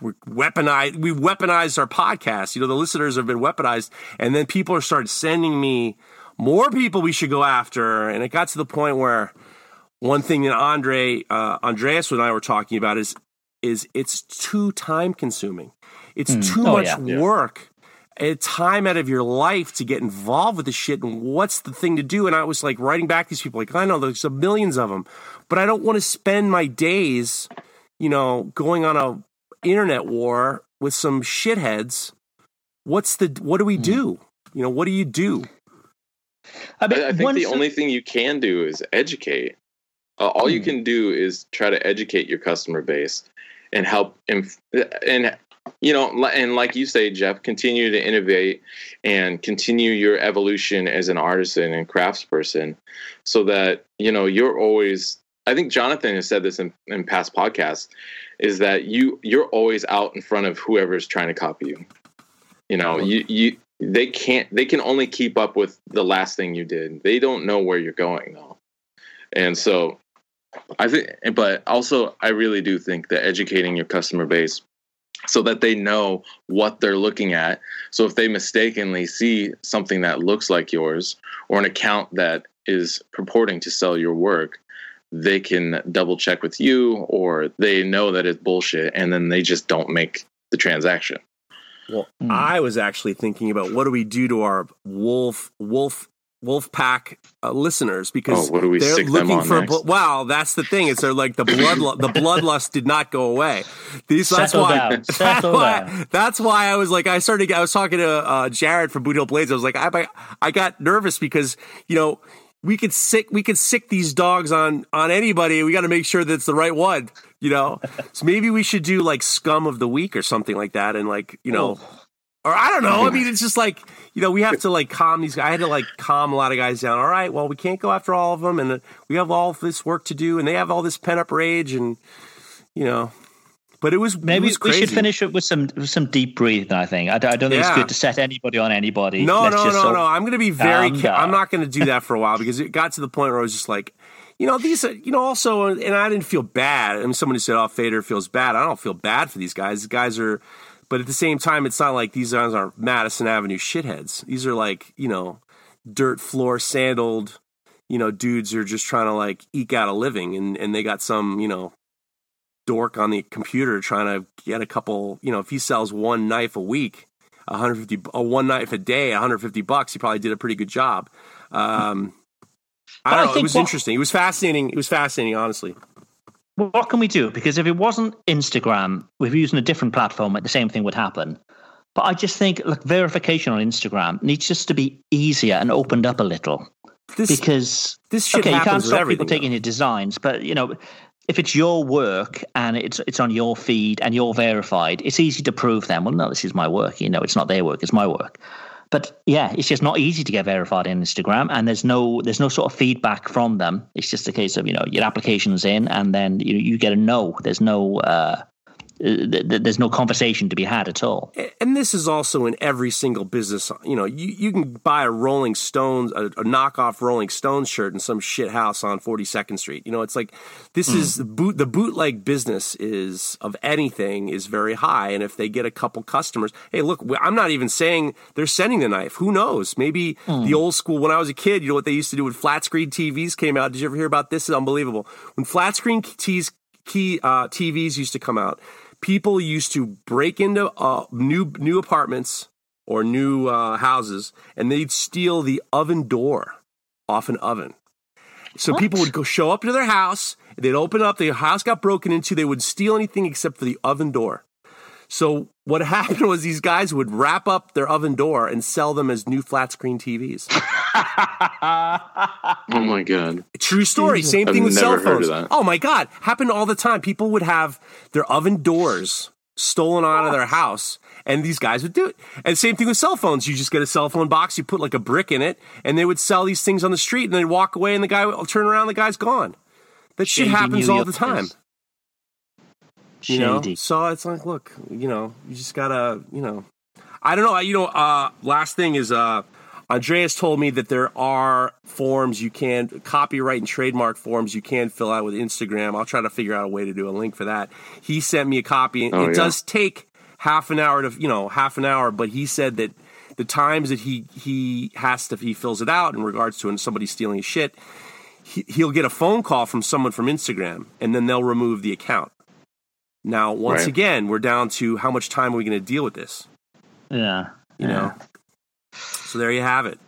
we weaponized we weaponized our podcast you know the listeners have been weaponized and then people are started sending me more people we should go after and it got to the point where one thing that Andre uh, Andreas and I were talking about is is it's too time consuming. It's too Oh, much yeah. Yeah. work. A time out of your life to get involved with the shit and what's the thing to do. And I was like writing back these people like I know there's a millions of them but I don't want to spend my days you know going on a internet war with some shitheads. What's the what do we do? You know what do you do? I, mean, I, I think the thing- only thing you can do is educate. Uh, all you Hmm. can do is try to educate your customer base and help inf- and you know and like you say Jeff continue to innovate and continue your evolution as an artisan and craftsperson so that you know you're always I think Jonathan has said this in, in past podcasts, is that you you're always out in front of whoever's trying to copy you. You know, you you they can't they can only keep up with the last thing you did. They don't know where you're going though. And so I think but also I really do think that educating your customer base so that they know what they're looking at. So if they mistakenly see something that looks like yours or an account that is purporting to sell your work, they can double check with you or they know that it's bullshit and then they just don't make the transaction. Well, mm. I was actually thinking about what do we do to our wolf wolf wolf pack uh, listeners because oh, they're looking for next? wow that's the thing it's they're like the blood the bloodlust did not go away these that's why (laughs) that's why that's why I was like I started I was talking to uh, Jared from Boot Hill Blades I was like I I got nervous because you know we could sick we could sick these dogs on on anybody we got to make sure that it's the right one you know so maybe we should do like scum of the week or something like that and like you know Oh. or I don't know. I mean, it's just like you know, we have to like calm these guys. I had to like calm a lot of guys down. All right, well, we can't go after all of them, and we have all this work to do, and they have all this pent up rage, and you know. But it was Maybe it was we should finish it with some with some deep breathing. I think. I, don't- I don't think Yeah. it's good to set anybody on anybody. No, Let's no, just no, no. I'm going to be very. Ca- I'm not going to do that for a while (laughs) because it got to the point where I was just like, you know, these, are, you know, also, and I didn't feel bad. I mean, somebody said, "Oh, Fader feels bad." I don't feel bad for these guys. These guys are, but at the same time, it's not like these guys are Madison Avenue shitheads. These are like, you know, dirt floor sandaled, you know, dudes who are just trying to like eke out a living, and and they got some, you know. Dork on the computer trying to get a couple, you know, if he sells one knife a week, 150 a one knife a day 150 bucks he probably did a pretty good job. Um i don't know. It think was what- interesting. It was fascinating. It was fascinating honestly What can we do? Because if it wasn't Instagram, we were using a different platform, the same thing would happen. But I just think, like, verification on Instagram needs just to be easier and opened up a little. this Because this shit okay, you can't stop people taking your designs, but you know, if it's your work and it's it's on your feed and you're verified, it's easy to prove them. Well, no, this is my work. You know, it's not their work; it's my work. But yeah, it's just not easy to get verified in Instagram, and there's no there's no sort of feedback from them. It's just a case of you know your application's in, and then you you get a no. There's no uh, Uh, there's no conversation to be had at all. and this is also in every single business you know you, you can buy a rolling stones a, a knockoff rolling stones shirt in some shit house on 42nd street. You know it's like this is the boot the bootleg business is of anything is very high. And if they get a couple customers hey look i'm not even saying they're sending the knife. Who knows? Maybe mm. the old school when i was a kid you know what they used to do when flat screen tvs came out? Did you ever hear about this? is unbelievable. When flat screen TVs, uh, tvs used to come out people used to break into uh, new new apartments or new uh, houses, and they'd steal the oven door off an oven. So people would go show up to their house, they'd open up, the house got broken into, they would steal anything except for the oven door. So what (laughs) happened was these guys would wrap up their oven door and sell them as new flat screen TVs. (laughs) Oh my god. True story. Same I've thing with cell never heard of phones. that. Oh my god, happened all the time. People would have their oven doors stolen out of their house, and these guys would do it. And same thing with cell phones. You just get a cell phone box, you put like a brick in it, and they would sell these things on the street, and they'd walk away, and the guy would turn around, the guy's gone. That shit Shady happens all the Yorkers. time. You know, so it's like, look, you know, you just gotta, you know, I don't know. You know, uh, last thing is, uh, Andreas told me that there are forms you can copyright and trademark forms you can fill out with Instagram. I'll try to figure out a way to do a link for that. He sent me a copy. Oh, it yeah. does take half an hour to, you know, half an hour, but he said that the times that he he has to he fills it out in regards to somebody stealing his shit, he, he'll get a phone call from someone from Instagram, and then they'll remove the account. Now, once Right. again, we're down to how much time are we going to deal with this? Yeah, You know. So there you have it.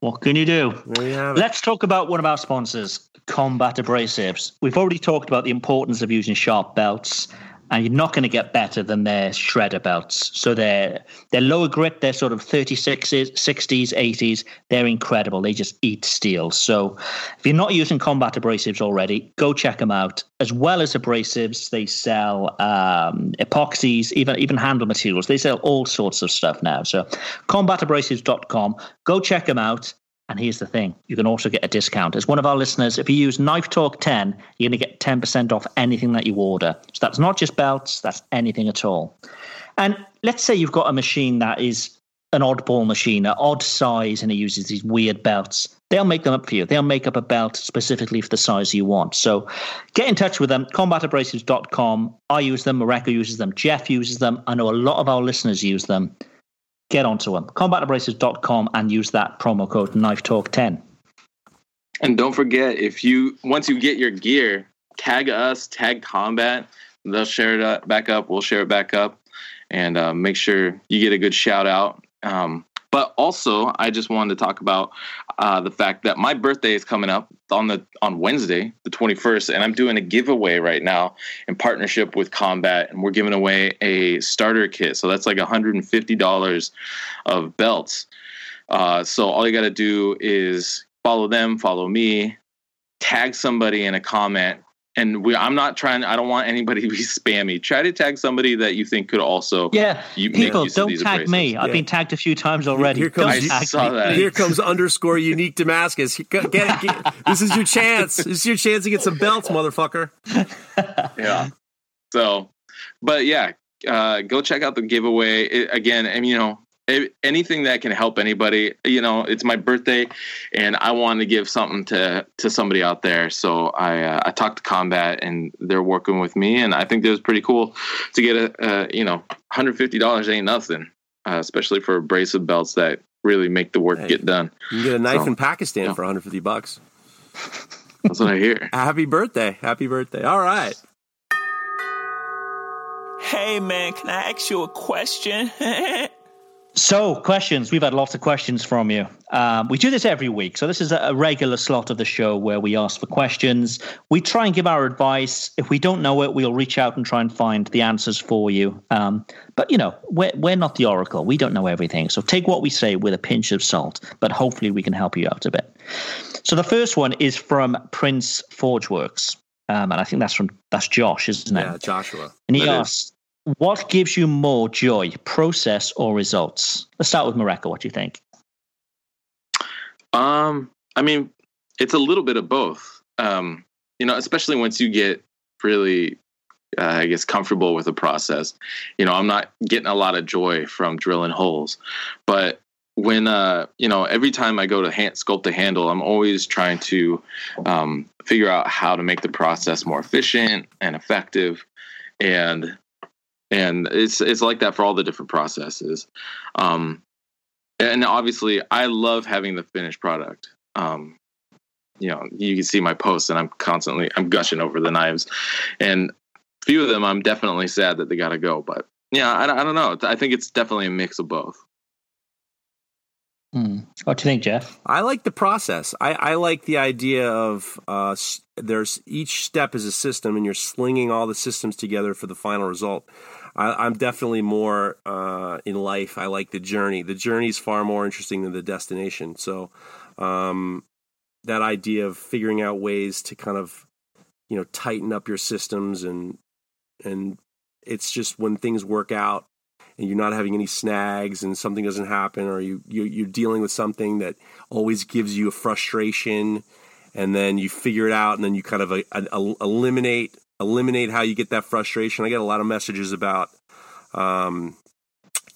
What can you do? There you have it. Let's talk about one of our sponsors, Combat Abrasives. We've already talked about the importance of using sharp belts, and you're not going to get better than their shredder belts. So they're they're lower grit, they're sort of 36s, 60s, 80s. They're incredible. They just eat steel. So if you're not using Combat Abrasives already, go check them out. As well as abrasives, they sell um, epoxies, even even handle materials. They sell all sorts of stuff now. So combatabrasives.com. Go check them out. And here's the thing you can also get a discount. As one of our listeners, if you use Knife Talk 10, you're going to get 10% off anything that you order. So that's not just belts, that's anything at all. And let's say you've got a machine that is an oddball machine, an odd size, and it uses these weird belts. They'll make them up for you. They'll make up a belt specifically for the size you want. So get in touch with them, combatabrasives.com. I use them, Mareko uses them, Jeff uses them. I know a lot of our listeners use them get onto them. Combatabrasives.com and use that promo code Knife Talk 10 And don't forget, if you once you get your gear, tag us, tag Combat. They'll share it back up. We'll share it back up, and uh, make sure you get a good shout out. Um, but also, I just wanted to talk about uh, the fact that my birthday is coming up on the on Wednesday, the 21st, and I'm doing a giveaway right now in partnership with Combat, and we're giving away a starter kit. So that's like $150 of belts. Uh, so all you got to do is follow them, follow me, tag somebody in a comment and we, I'm not trying. I don't want anybody to be (laughs) spammy. Try to tag somebody that you think could also. Yeah, you, people don't tag me. I've been tagged a few times already. Here comes, I saw me. that. Here comes underscore unique Damascus. Get, get, get, this is your chance. This is your chance to get some belts, motherfucker. (laughs) yeah. So, but yeah, uh, go check out the giveaway it, again. And you know, anything that can help anybody you know it's my birthday and i want to give something to to somebody out there. So i uh, i talked to combat and they're working with me and i think it was pretty cool to get a, you know $150 ain't nothing uh, especially for abrasive belts that really make the work hey, get done. you can get a knife so, in pakistan yeah. for 150 bucks. That's what i hear. (laughs) Happy birthday happy birthday. All right. Hey man, can I ask you a question? (laughs) So, questions. We've had lots of questions from you. Um, we do this every week. So, this is a regular slot of the show where we ask for questions. We try and give our advice. If we don't know it, we'll reach out and try and find the answers for you. Um, but, you know, we're, we're not the oracle. We don't know everything. So, take what we say with a pinch of salt, but hopefully we can help you out a bit. So, the first one is from Prince Forgeworks. Um, and I think that's from that's Josh, isn't it? Yeah, Joshua. And he asks, what gives you more joy, process or results? Let's start with Mareko. What do you think? Um, I mean, it's a little bit of both. Um, you know, especially once you get really, uh, I guess, comfortable with the process. You know, I'm not getting a lot of joy from drilling holes, but when uh, you know, every time I go to hand, sculpt a handle, I'm always trying to um, figure out how to make the process more efficient and effective. And and it's it's like that for all the different processes. Um, and obviously i love having the finished product. Um, you know you can see my posts and i'm constantly i'm gushing over the knives. And a few of them i'm definitely sad that they gotta go but yeah i, I don't know. I think it's definitely a mix of both Hmm. What do you think, Jeff? I like the process. I, I like the idea of uh, there's each step is a system, and you're slinging all the systems together for the final result. I, am definitely more uh, in life. I like the journey. The journey is far more interesting than the destination. So um, that idea of figuring out ways to kind of you know tighten up your systems and and it's just when things work out and you're not having any snags and something doesn't happen or you, you are dealing with something that always gives you a frustration and then you figure it out and then you kind of a, a, a eliminate eliminate how you get that frustration i get a lot of messages about um,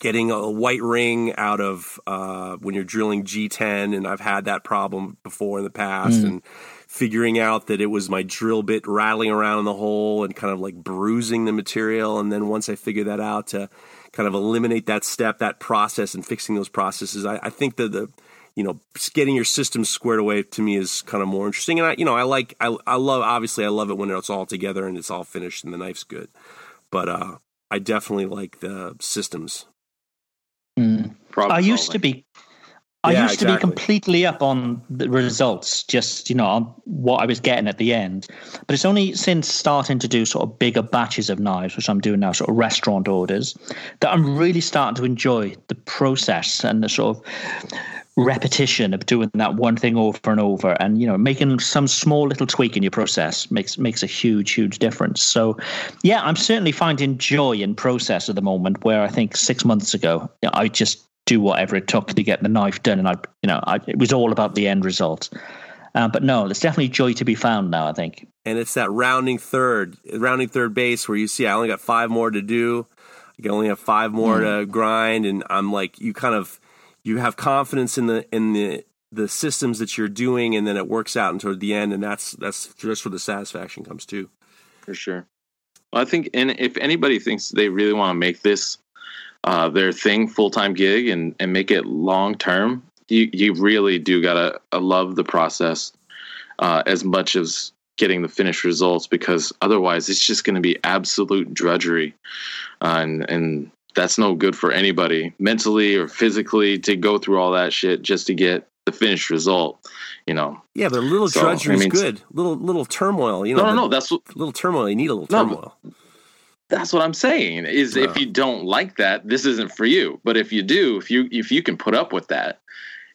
getting a white ring out of uh, when you're drilling g10 and i've had that problem before in the past mm. and figuring out that it was my drill bit rattling around in the hole and kind of like bruising the material and then once i figured that out to kind of eliminate that step, that process, and fixing those processes. I, I think that the you know getting your system squared away to me is kind of more interesting. And I you know I like I I love obviously I love it when it's all together and it's all finished and the knife's good. But uh, I definitely like the systems. Mm. I used to be I yeah, used exactly. to be completely up on the results, just you know, on what I was getting at the end. But it's only since starting to do sort of bigger batches of knives, which I'm doing now, sort of restaurant orders, that I'm really starting to enjoy the process and the sort of repetition of doing that one thing over and over and you know making some small little tweak in your process makes makes a huge huge difference so yeah i'm certainly finding joy in process at the moment where i think six months ago i just do whatever it took to get the knife done. And I, you know, I, it was all about the end result. Uh, but no, there's definitely joy to be found now. I think. And it's that rounding third, rounding third base where you see I only got five more to do. I only have five more mm. to grind, and I'm like, you kind of, you have confidence in the in the the systems that you're doing, and then it works out until the end, and that's that's just where the satisfaction comes too. For sure. Well, I think, and if anybody thinks they really want to make this uh, their thing, full time gig, and and make it long term, you you really do gotta uh, love the process uh, as much as getting the finished results, because otherwise it's just going to be absolute drudgery, uh, and and that's no good for anybody mentally or physically to go through all that shit just to get the finished result. You know. Yeah, but a little so, drudgery I mean, is good. Little little turmoil. You know. No, no, no. That's what, little turmoil. You need a little turmoil. No, that's what I'm saying. Is if you don't like that, this isn't for you. But if you do, if you if you can put up with that,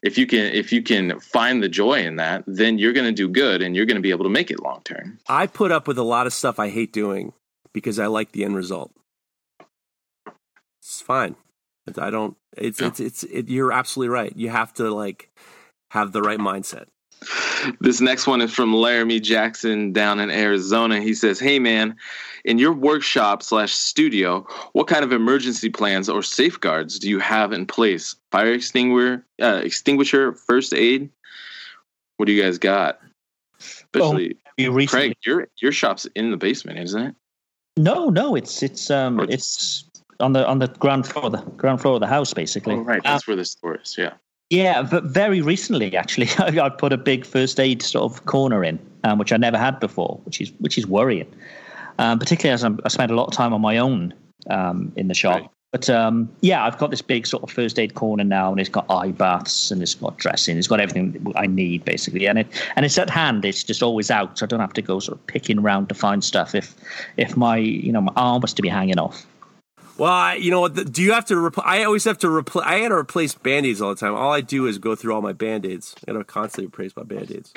if you can if you can find the joy in that, then you're going to do good and you're going to be able to make it long term. I put up with a lot of stuff I hate doing because I like the end result. It's fine. I don't. It's yeah. it's it's. It, you're absolutely right. You have to like have the right mindset. This next one is from Laramie Jackson down in Arizona. He says, "Hey man, in your workshop slash studio, what kind of emergency plans or safeguards do you have in place? Fire extinguisher, uh, extinguisher, first aid. What do you guys got? Especially, Craig, your your shop's in the basement, isn't it? No, no, it's it's um it's on the on the ground floor, the ground floor of the house, basically. Oh, right, that's um, where the store is. Yeah. Yeah, but very recently, actually, (laughs) I put a big first aid sort of corner in, um, which I never had before, which is which is worrying. Um, particularly as I'm, i spent a lot of time on my own um, in the shop. Right. But um, yeah, I've got this big sort of first aid corner now, and it's got eye baths and it's got dressing. It's got everything I need basically, and it and it's at hand. It's just always out, so I don't have to go sort of picking around to find stuff if if my you know my arm was to be hanging off. Well, I, you know? Do you have to? Repl- I always have to replace. I had to replace band aids all the time. All I do is go through all my band aids. And I got to constantly replace my band aids.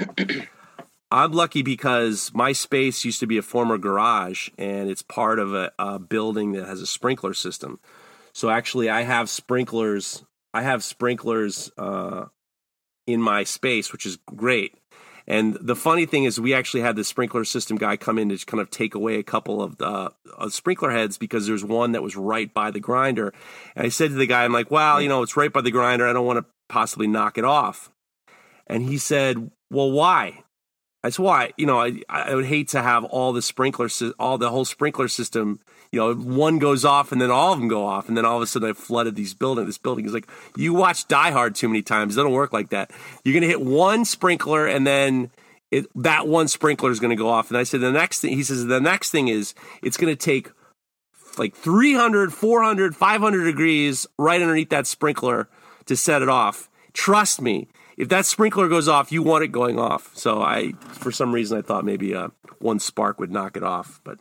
I'm lucky because my space used to be a former garage, and it's part of a, a building that has a sprinkler system. So actually, I have sprinklers. I have sprinklers uh, in my space, which is great. And the funny thing is, we actually had the sprinkler system guy come in to kind of take away a couple of the uh, sprinkler heads because there's one that was right by the grinder. And I said to the guy, I'm like, well, you know, it's right by the grinder. I don't want to possibly knock it off. And he said, well, why? That's why, you know, I, I would hate to have all the sprinkler, all the whole sprinkler system you know, one goes off and then all of them go off, and then all of a sudden I flooded these building. This building is like you watch Die Hard too many times. It doesn't work like that. You're gonna hit one sprinkler and then it, that one sprinkler is gonna go off. And I said the next thing. He says the next thing is it's gonna take like 300, 400, 500 degrees right underneath that sprinkler to set it off. Trust me, if that sprinkler goes off, you want it going off. So I, for some reason, I thought maybe uh, one spark would knock it off, but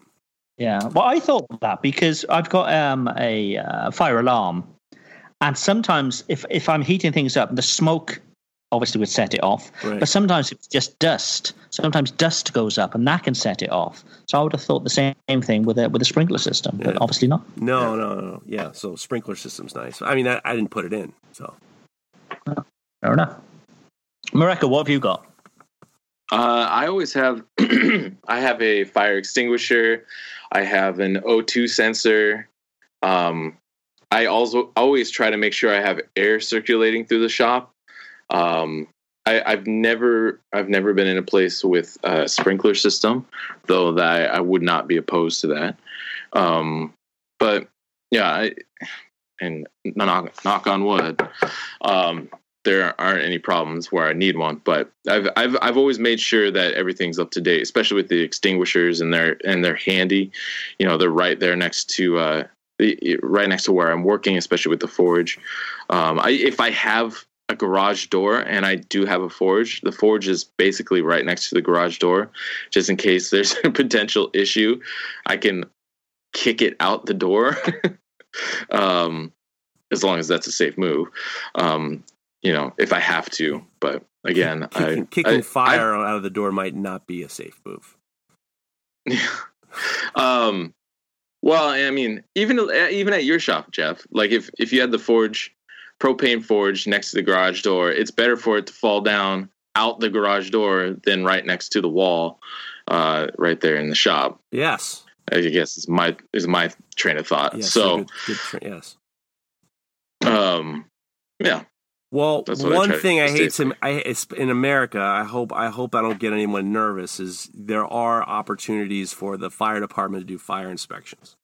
yeah, well, I thought that because I've got um, a uh, fire alarm, and sometimes if if I'm heating things up, the smoke obviously would set it off. Right. But sometimes it's just dust. Sometimes dust goes up, and that can set it off. So I would have thought the same thing with a with a sprinkler system, yeah. but obviously not. No, no, no. Yeah, so sprinkler system's nice. I mean, I, I didn't put it in, so fair enough. Mareko, what have you got? Uh, I always have (clears throat) I have a fire extinguisher. I have an O2 sensor. Um, I also always try to make sure I have air circulating through the shop. Um, I, have never I've never been in a place with a sprinkler system, though that I, I would not be opposed to that. Um, but yeah, I, and knock knock on wood. Um, there aren't any problems where I need one. But I've I've I've always made sure that everything's up to date, especially with the extinguishers and they're and they're handy. You know, they're right there next to uh, right next to where I'm working, especially with the forge. Um, I, if I have a garage door and I do have a forge, the forge is basically right next to the garage door, just in case there's (laughs) a potential issue. I can kick it out the door. (laughs) um, as long as that's a safe move. Um, you know, if I have to. But again, kicking, I, kicking I, fire I, out of the door might not be a safe move. Yeah. (laughs) um, well, I mean, even even at your shop, Jeff, like if if you had the forge propane forge next to the garage door, it's better for it to fall down out the garage door than right next to the wall, uh, right there in the shop. Yes. I guess is my is my train of thought. Yes. so, good, good tra- yes. um, yeah, Well, what I one thing I hate to I, in America. I hope I hope I don't get anyone nervous. Is there are opportunities for the fire department to do fire inspections.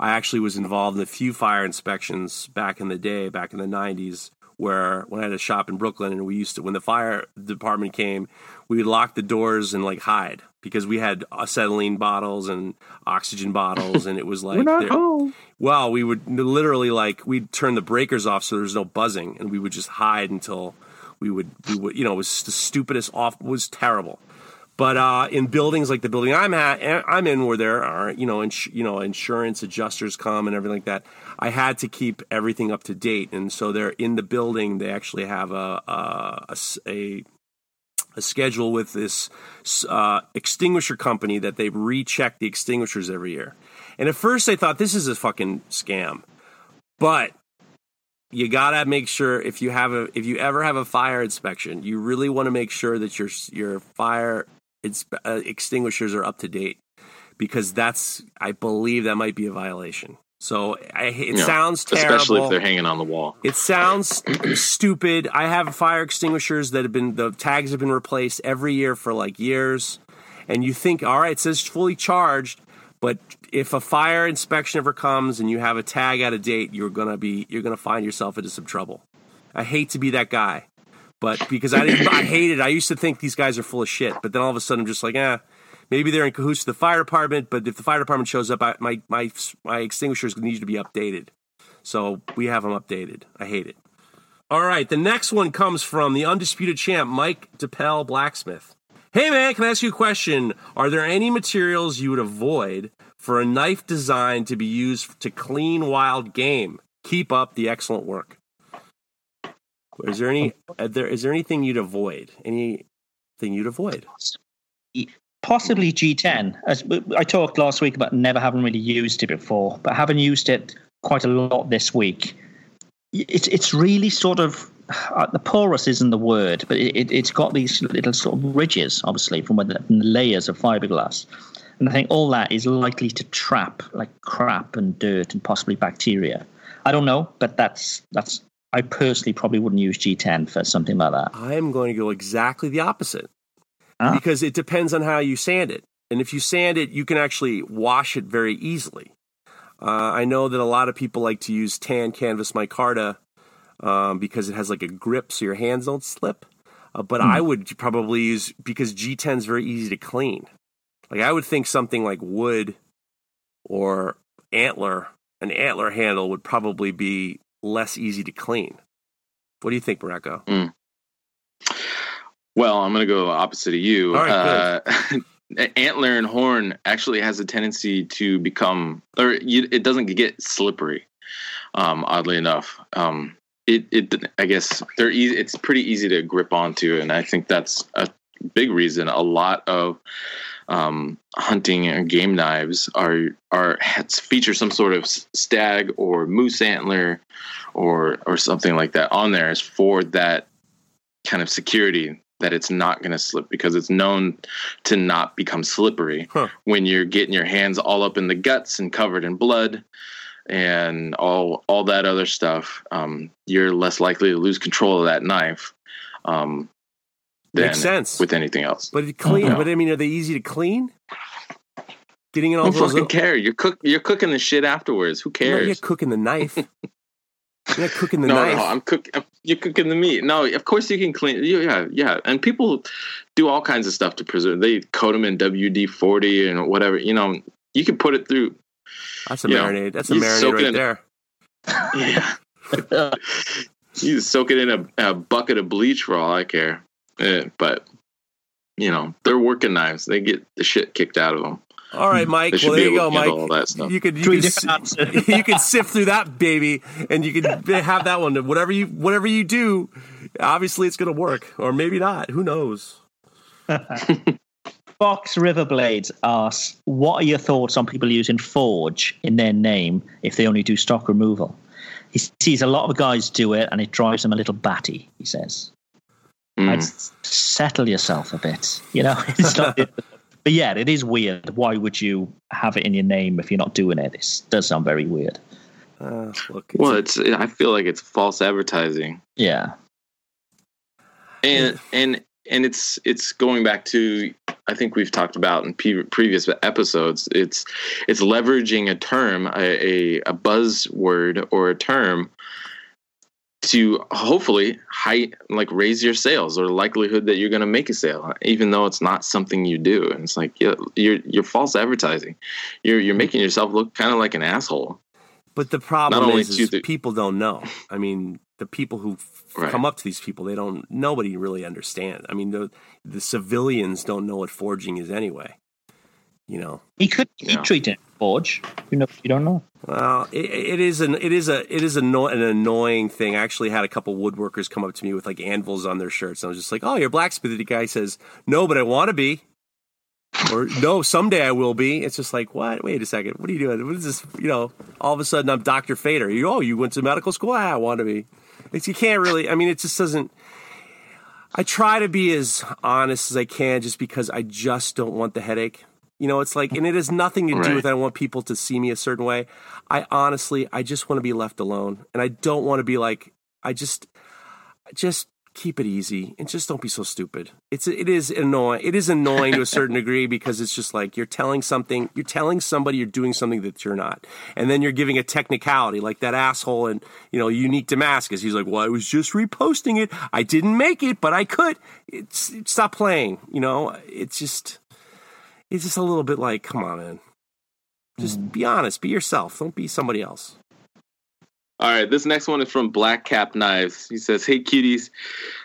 I actually was involved in a few fire inspections back in the day, back in the '90s, where when I had a shop in Brooklyn, and we used to when the fire department came, we would lock the doors and like hide because we had acetylene bottles and oxygen bottles, and it was like they're- not home. well, we would literally like we'd turn the breakers off so there was no buzzing, and we would just hide until we would we would you know it was the stupidest off was terrible. But uh, in buildings like the building I'm at, I'm in, where there are you know ins- you know insurance adjusters come and everything like that, I had to keep everything up to date, and so they're in the building. They actually have a a, a a a schedule with this uh, extinguisher company that they recheck the extinguishers every year. And at first, I thought this is a fucking scam, but you gotta make sure if you have a if you ever have a fire inspection, you really want to make sure that your your fire inspe- uh, extinguishers are up to date because that's I believe that might be a violation. So I, it Yeah, sounds terrible. especially if they're hanging on the wall. It sounds stupid. I have fire extinguishers that have been the tags have been replaced every year for like years, and you think, all right, it says fully charged, but if a fire inspection ever comes and you have a tag out of date, you're gonna be you're gonna find yourself into some trouble. I hate to be that guy, but because I didn't, I hated. I used to think these guys are full of shit, but then all of a sudden I'm just like, eh. Maybe they're in cahoots with the fire department, but if the fire department shows up, I, my my my extinguishers need to be updated. So we have them updated. I hate it. All right, the next one comes from the undisputed champ, Mike DePel Blacksmith. Hey man, can I ask you a question? Are there any materials you would avoid for a knife designed to be used to clean wild game? Keep up the excellent work. Is there any? Is there is there anything you'd avoid? Anything you'd avoid? Possibly G10. As I talked last week about never having really used it before, but having used it quite a lot this week, it's it's really sort of uh, the porous isn't the word, but it, it, it's got these little sort of ridges, obviously, from, the, from the layers of fiberglass. And I think all that is likely to trap like crap and dirt and possibly bacteria. I don't know, but that's that's. I personally probably wouldn't use G10 for something like that. I am going to go exactly the opposite Huh? because it depends on how you sand it. And if you sand it, you can actually wash it very easily. Uh, I know that a lot of people like to use tan canvas micarta um, because it has like a grip so your hands don't slip. Uh, but I would probably use because G10 is very easy to clean. Like I would think something like wood or antler, an antler handle would probably be less easy to clean. What do you think, Mareko? Well, I'm going to go opposite of you. Right, uh, (laughs) antler and horn actually has a tendency to become, or you, it doesn't get slippery. Um, oddly enough, um, it, it, I guess they're easy. It's pretty easy to grip onto, and I think that's a big reason a lot of um, hunting and game knives are are feature some sort of stag or moose antler or or something like that on there is for that kind of security that it's not going to slip because it's known to not become slippery Huh. when you're getting your hands all up in the guts and covered in blood and all all that other stuff um, you're less likely to lose control of that knife um, than Makes sense. with anything else But it clean. Yeah. But I mean, are they easy to clean? Getting in all Who those. fucking Little, care? You're cook. You're cooking the shit afterwards. Who No, you're cooking the knife. (laughs) you're not cooking the no, knife. no, I'm cook. You're cooking the meat. No, of course you can clean. Yeah, yeah. And people do all kinds of stuff to preserve. They coat them in WD forty and whatever. You know, you can put it through. That's a you know, marinade. That's a marinade right there. (laughs) Yeah. you soak it in a, a bucket of bleach for all I care. Eh, but you know, they're working knives. They get the shit kicked out of them. All right, Mike. Well, there you go, Mike. all that stuff. You could you Three could, different si- answers. (laughs) you could sift through that baby, and you could have that one. Whatever you whatever you do, obviously it's going to work, or maybe not. Who knows? (laughs) Fox Riverblades asks, "What are your thoughts on people using Forge in their name if they only do stock removal? He sees a lot of guys do it, and it drives them a little batty. He says, Mm. Settle yourself a bit." You know, (laughs) it's not. But yeah, it is weird. Why would you have it in your name if you're not doing it? It does sound very weird. Uh, look, Well, it's I feel like it's false advertising. Yeah, and and and it's it's going back to I think we've talked about in pre- previous episodes. It's it's leveraging a term, a, a a buzzword or a term to hopefully high like raise your sales or likelihood that you're going to make a sale, even though it's not something you do. And it's like yeah, you're you're false advertising. You're you're making yourself look kind of like an asshole. But the problem Not only is, to is the- people don't know. I mean, the people who f- Right. come up to these people, they don't. Nobody really understand. I mean, the the civilians don't know what forging is anyway. You know, he could he Yeah. treat it forge. You know, you don't know. well, it, it is an it is a it is an annoying thing. I actually had a couple woodworkers come up to me with like anvils on their shirts, and I was just like, "Oh, you're blacksmith." The guy says, "No, but I want to be." or no, someday I will be. It's just like, what? Wait a second. What are you doing? What is this? You know, all of a sudden I'm Dr. Fader. You, oh, you went to medical school? Ah, I want to be. It's, you can't really, I mean, it just doesn't. I try to be as honest as I can just because I just don't want the headache. You know, it's like, and it has nothing to do Right. with I want people to see me a certain way. I honestly, I just want to be left alone. And I don't want to be like, I just, just keep it easy and just don't be so stupid. It's it is annoying. It is annoying to a certain (laughs) degree because it's just like you're telling something, you're telling somebody you're doing something that you're not, and then you're giving a technicality like that asshole and you know unique Damascus. He's like, well, I was just reposting it. I didn't make it, but I could. It's stop playing. You know, it's just it's just a little bit like, come on, man. Just be honest. Be yourself. Don't be somebody else. All right, this next one is from Black Cap Knives. He says, "Hey cuties,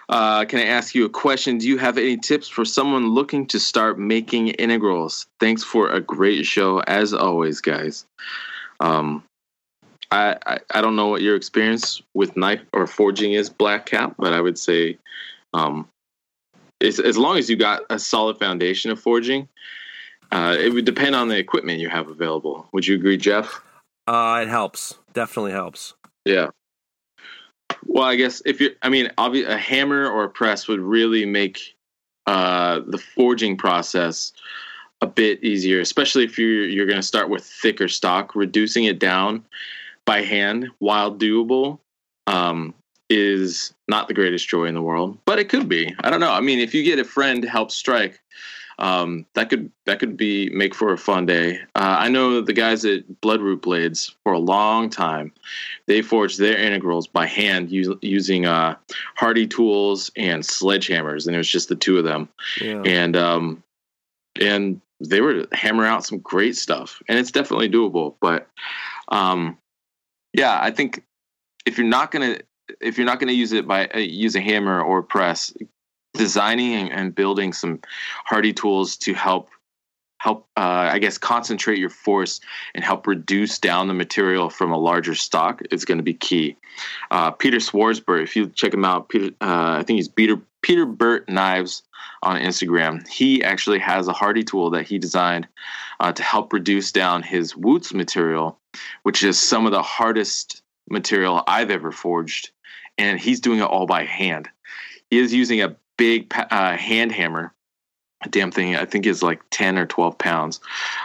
uh, can I ask you a question? Do you have any tips for someone looking to start making integrals? Thanks for a great show as always, guys. Um, I, I I don't know what your experience with knife or forging is, Black Cap, but I would say, um, as as long as you got a solid foundation of forging, uh, it would depend on the equipment you have available. Would you agree, Jeff?" Uh, it helps. Definitely helps. Yeah. Well, I guess if you're, I mean, obvi- a hammer or a press would really make uh, the forging process a bit easier, especially if you're you're going to start with thicker stock. Reducing it down by hand, while doable, um, is not the greatest joy in the world, but it could be. I don't know. I mean, if you get a friend to help strike, um, that could that could be make for a fun day. Uh, I know the guys at Bloodroot Blades for a long time. They forged their integrals by hand us- using uh, hardy tools and sledgehammers, and it was just the two of them. Yeah. And um, and they were hammering out some great stuff, and it's definitely doable. But um, yeah, I think if you're not gonna if you're not gonna use it by uh, use a hammer or press, designing and, building some hardy tools to help help uh, i guess concentrate your force and help reduce down the material from a larger stock is going to be key. Uh, peter Swarz-Burt if you check him out peter uh, i think he's peter peter burt knives on instagram. He actually has a hardy tool that he designed uh, to help reduce down his wootz material which is some of the hardest material i've ever forged and he's doing it all by hand. He is using a big uh, hand hammer. A damn thing, I think is like ten or twelve pounds,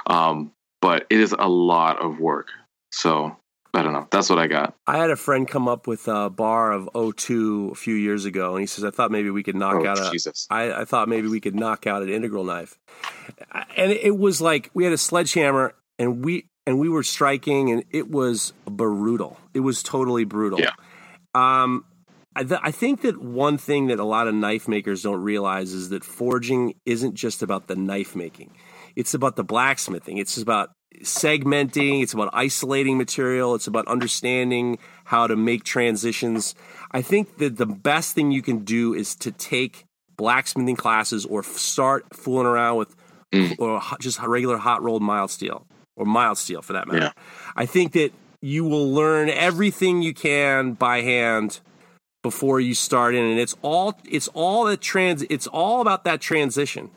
um, but it is a lot of work. So I don't know. That's what I got. I had a friend come up with a bar of O2 a few years ago, and he says, "I thought maybe we could knock Oh, out a Jesus. I, I thought maybe we could knock out an integral knife, and it was like we had a sledgehammer, and we and we were striking, and it was brutal. It was totally brutal. Yeah. Um, I, th- I think that one thing that a lot of knife makers don't realize is that forging isn't just about the knife making; it's about the blacksmithing. It's about segmenting. It's about isolating material. It's about understanding how to make transitions. I think that the best thing you can do is to take blacksmithing classes or f- start fooling around with mm. or ho- just regular hot rolled mild steel or mild steel for that matter. Yeah. I think that you will learn everything you can by hand before you start in and it's all it's all that trans it's all about that transition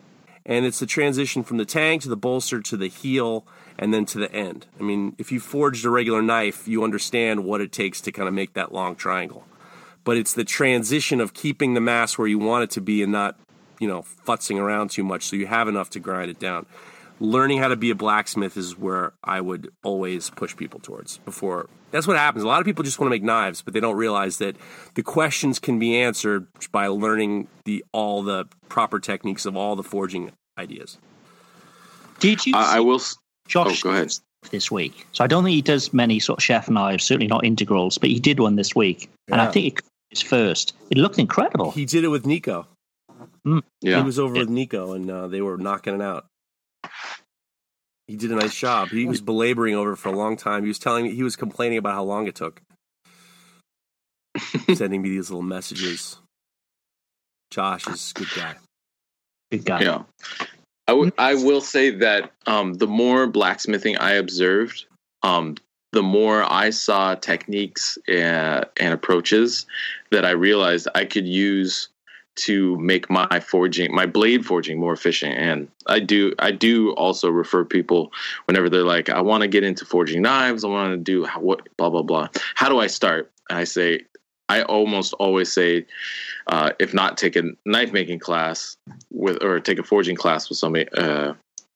and it's the transition from the tang to the bolster to the heel and then to the end. I mean, if you forged a regular knife, you understand what it takes to kind of make that long triangle. But it's the transition of keeping the mass where you want it to be and not, you know, futzing around too much so you have enough to grind it down. Learning how to be a blacksmith is where I would always push people towards before. That's what happens. A lot of people just want to make knives, but they don't realize that the questions can be answered by learning the all the proper techniques of all the forging ideas. Did you? I, I will. s- Josh oh, go ahead. this week. So I don't think he does many sort of chef knives, certainly not integrals, but he did one this week, and I think it was first. It looked incredible. He did it with Nico. He Yeah. was over with Nico, and uh, they were knocking it out. He did a nice job. He was belaboring over it for a long time. He was telling me he was complaining about how long it took, (laughs) sending me these little messages. Josh is a good guy. Good guy. Yeah. I, w- I will say that um, the more blacksmithing I observed, um, the more I saw techniques uh, and approaches that I realized I could use to make my forging, my blade forging, more efficient. And I do, I do also refer people whenever they're like, I want to get into forging knives. I want to do how, what, blah blah blah. How do I start? and I say, I almost always say, uh, if not take a knife making class with or take a forging class with somebody uh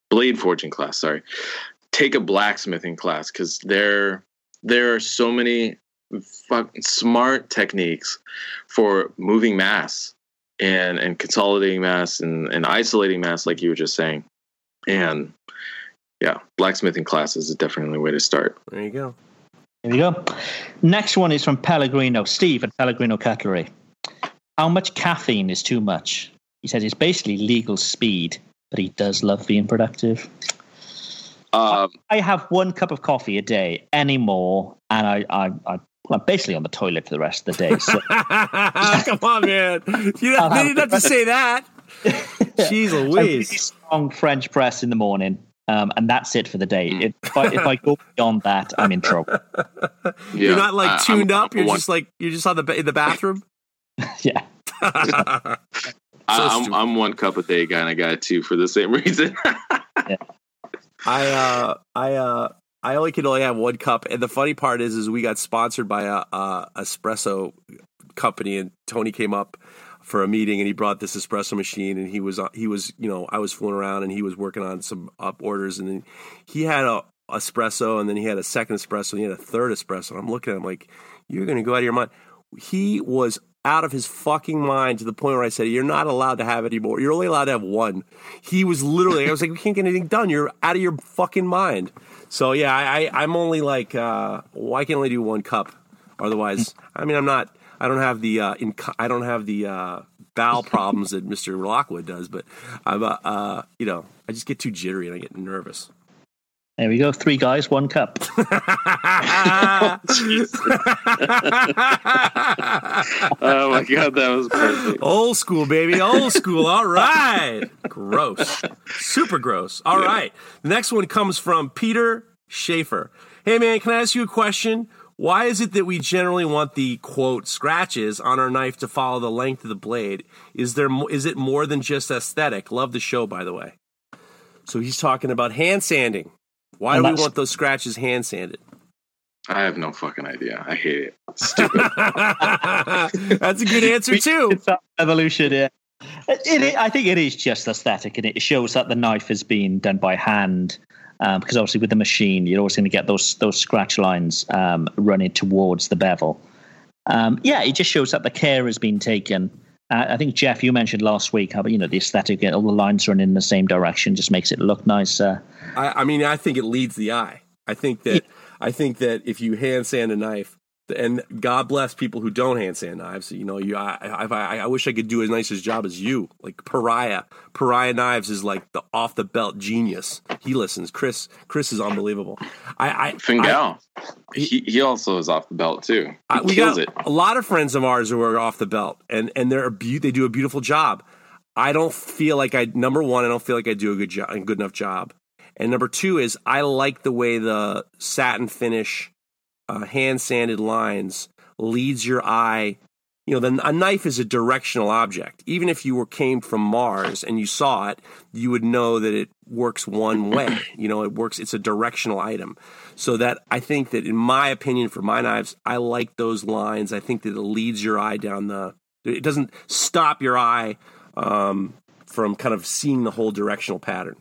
blade forging class sorry take a blacksmithing class because there there are so many smart techniques for moving mass and and consolidating mass and, and isolating mass like you were just saying and yeah blacksmithing classes is definitely a way to start There you go. there you go. Next one is from Pellegrino, Steve at Pellegrino Cutlery. How much caffeine is too much? He says it's basically legal speed, but he does love being productive. um I have one cup of coffee a day, anymore, and I, I, I I'm basically on the toilet for the rest of the day. So (laughs) Come on, man. You I'll don't, have you didn't have to say that. (laughs) Jeez a really Louise. strong French press in the morning, um, and that's it for the day. Hmm. If I, if I go beyond that, I'm in trouble. (laughs) You're not like tuned I'm- up. You're one- just like you're just on the in the bathroom. yeah. I, So I'm. I'm one cup a day kind of guy too for the same reason yeah. I uh I uh I only can only have one cup, and the funny part is, is we got sponsored by a, a espresso company, and Tony came up for a meeting, and he brought this espresso machine, and he was uh, he was you know I was fooling around, and he was working on some up orders, and then he had a espresso, and then he had a second espresso, and he had a third espresso. And I'm looking at him like, you're gonna go out of your mind. He was out of his fucking mind to the point where I said, "You're not allowed to have any more. You're only allowed to have one." He was literally. I was like, "We can't get anything done. You're out of your fucking mind." So yeah, I, I I'm only like, uh, well, I can only do one cup. Otherwise, (laughs) I mean, I'm not. I don't have the uh, in, I don't have the uh, bowel (laughs) problems that Mister Lockwood does, but I'm uh, uh, you know, I just get too jittery and I get nervous. There we go. Three guys, one cup. (laughs) oh my god that was perfect Old school, baby. Old school. All right. Gross. Super gross. All right. The next one comes from Peter Schaefer. Hey, man, can I ask you a question? Why is it that we generally want the quote scratches on our knife to follow the length of the blade? Is there mo- is it more than just aesthetic? Love the show, by the way. So he's talking about hand sanding. Why And do we want those scratches hand sanded? I have no fucking idea. I hate it. Stupid. (laughs) (laughs) That's a good answer too. Evolution, yeah. It, it, I think it is just aesthetic, and it shows that the knife has been done by hand. Um, because obviously, with the machine, you're always going to get those those scratch lines um, running towards the bevel. Um, yeah, it just shows that the care has been taken. Uh, I think Jeff, you mentioned last week how you know the aesthetic, all the lines running in the same direction, just makes it look nicer. I, I mean, I think it leads the eye. I think that I think that if you hand sand a knife, and God bless people who don't hand sand knives. You know, you I, I, I, I wish I could do as nice a job as you. Like Pariah, Pariah Knives is like the off the belt genius. He listens. Chris, Chris is unbelievable. I, I Fingal. He he also is off the belt too. He I, we kills got it. a lot of friends of ours who are off the belt, and and they're a beau- they do a beautiful job. I don't feel like I number one, I don't feel like I do a good job, a good enough job, and number two is I like the way the satin finish, uh, hand sanded lines leads your eye you know, then a knife is a directional object. Even if you were came from Mars and you saw it, you would know that it works one way. You know, it works. It's a directional item. So that I think that, in my opinion, for my knives, I like those lines. I think that it leads your eye down the. It doesn't stop your eye um, from kind of seeing the whole directional pattern.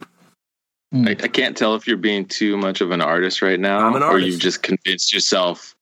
Hmm. I, I, can't tell if you're being too much of an artist right now, I'm an or you've just convinced yourself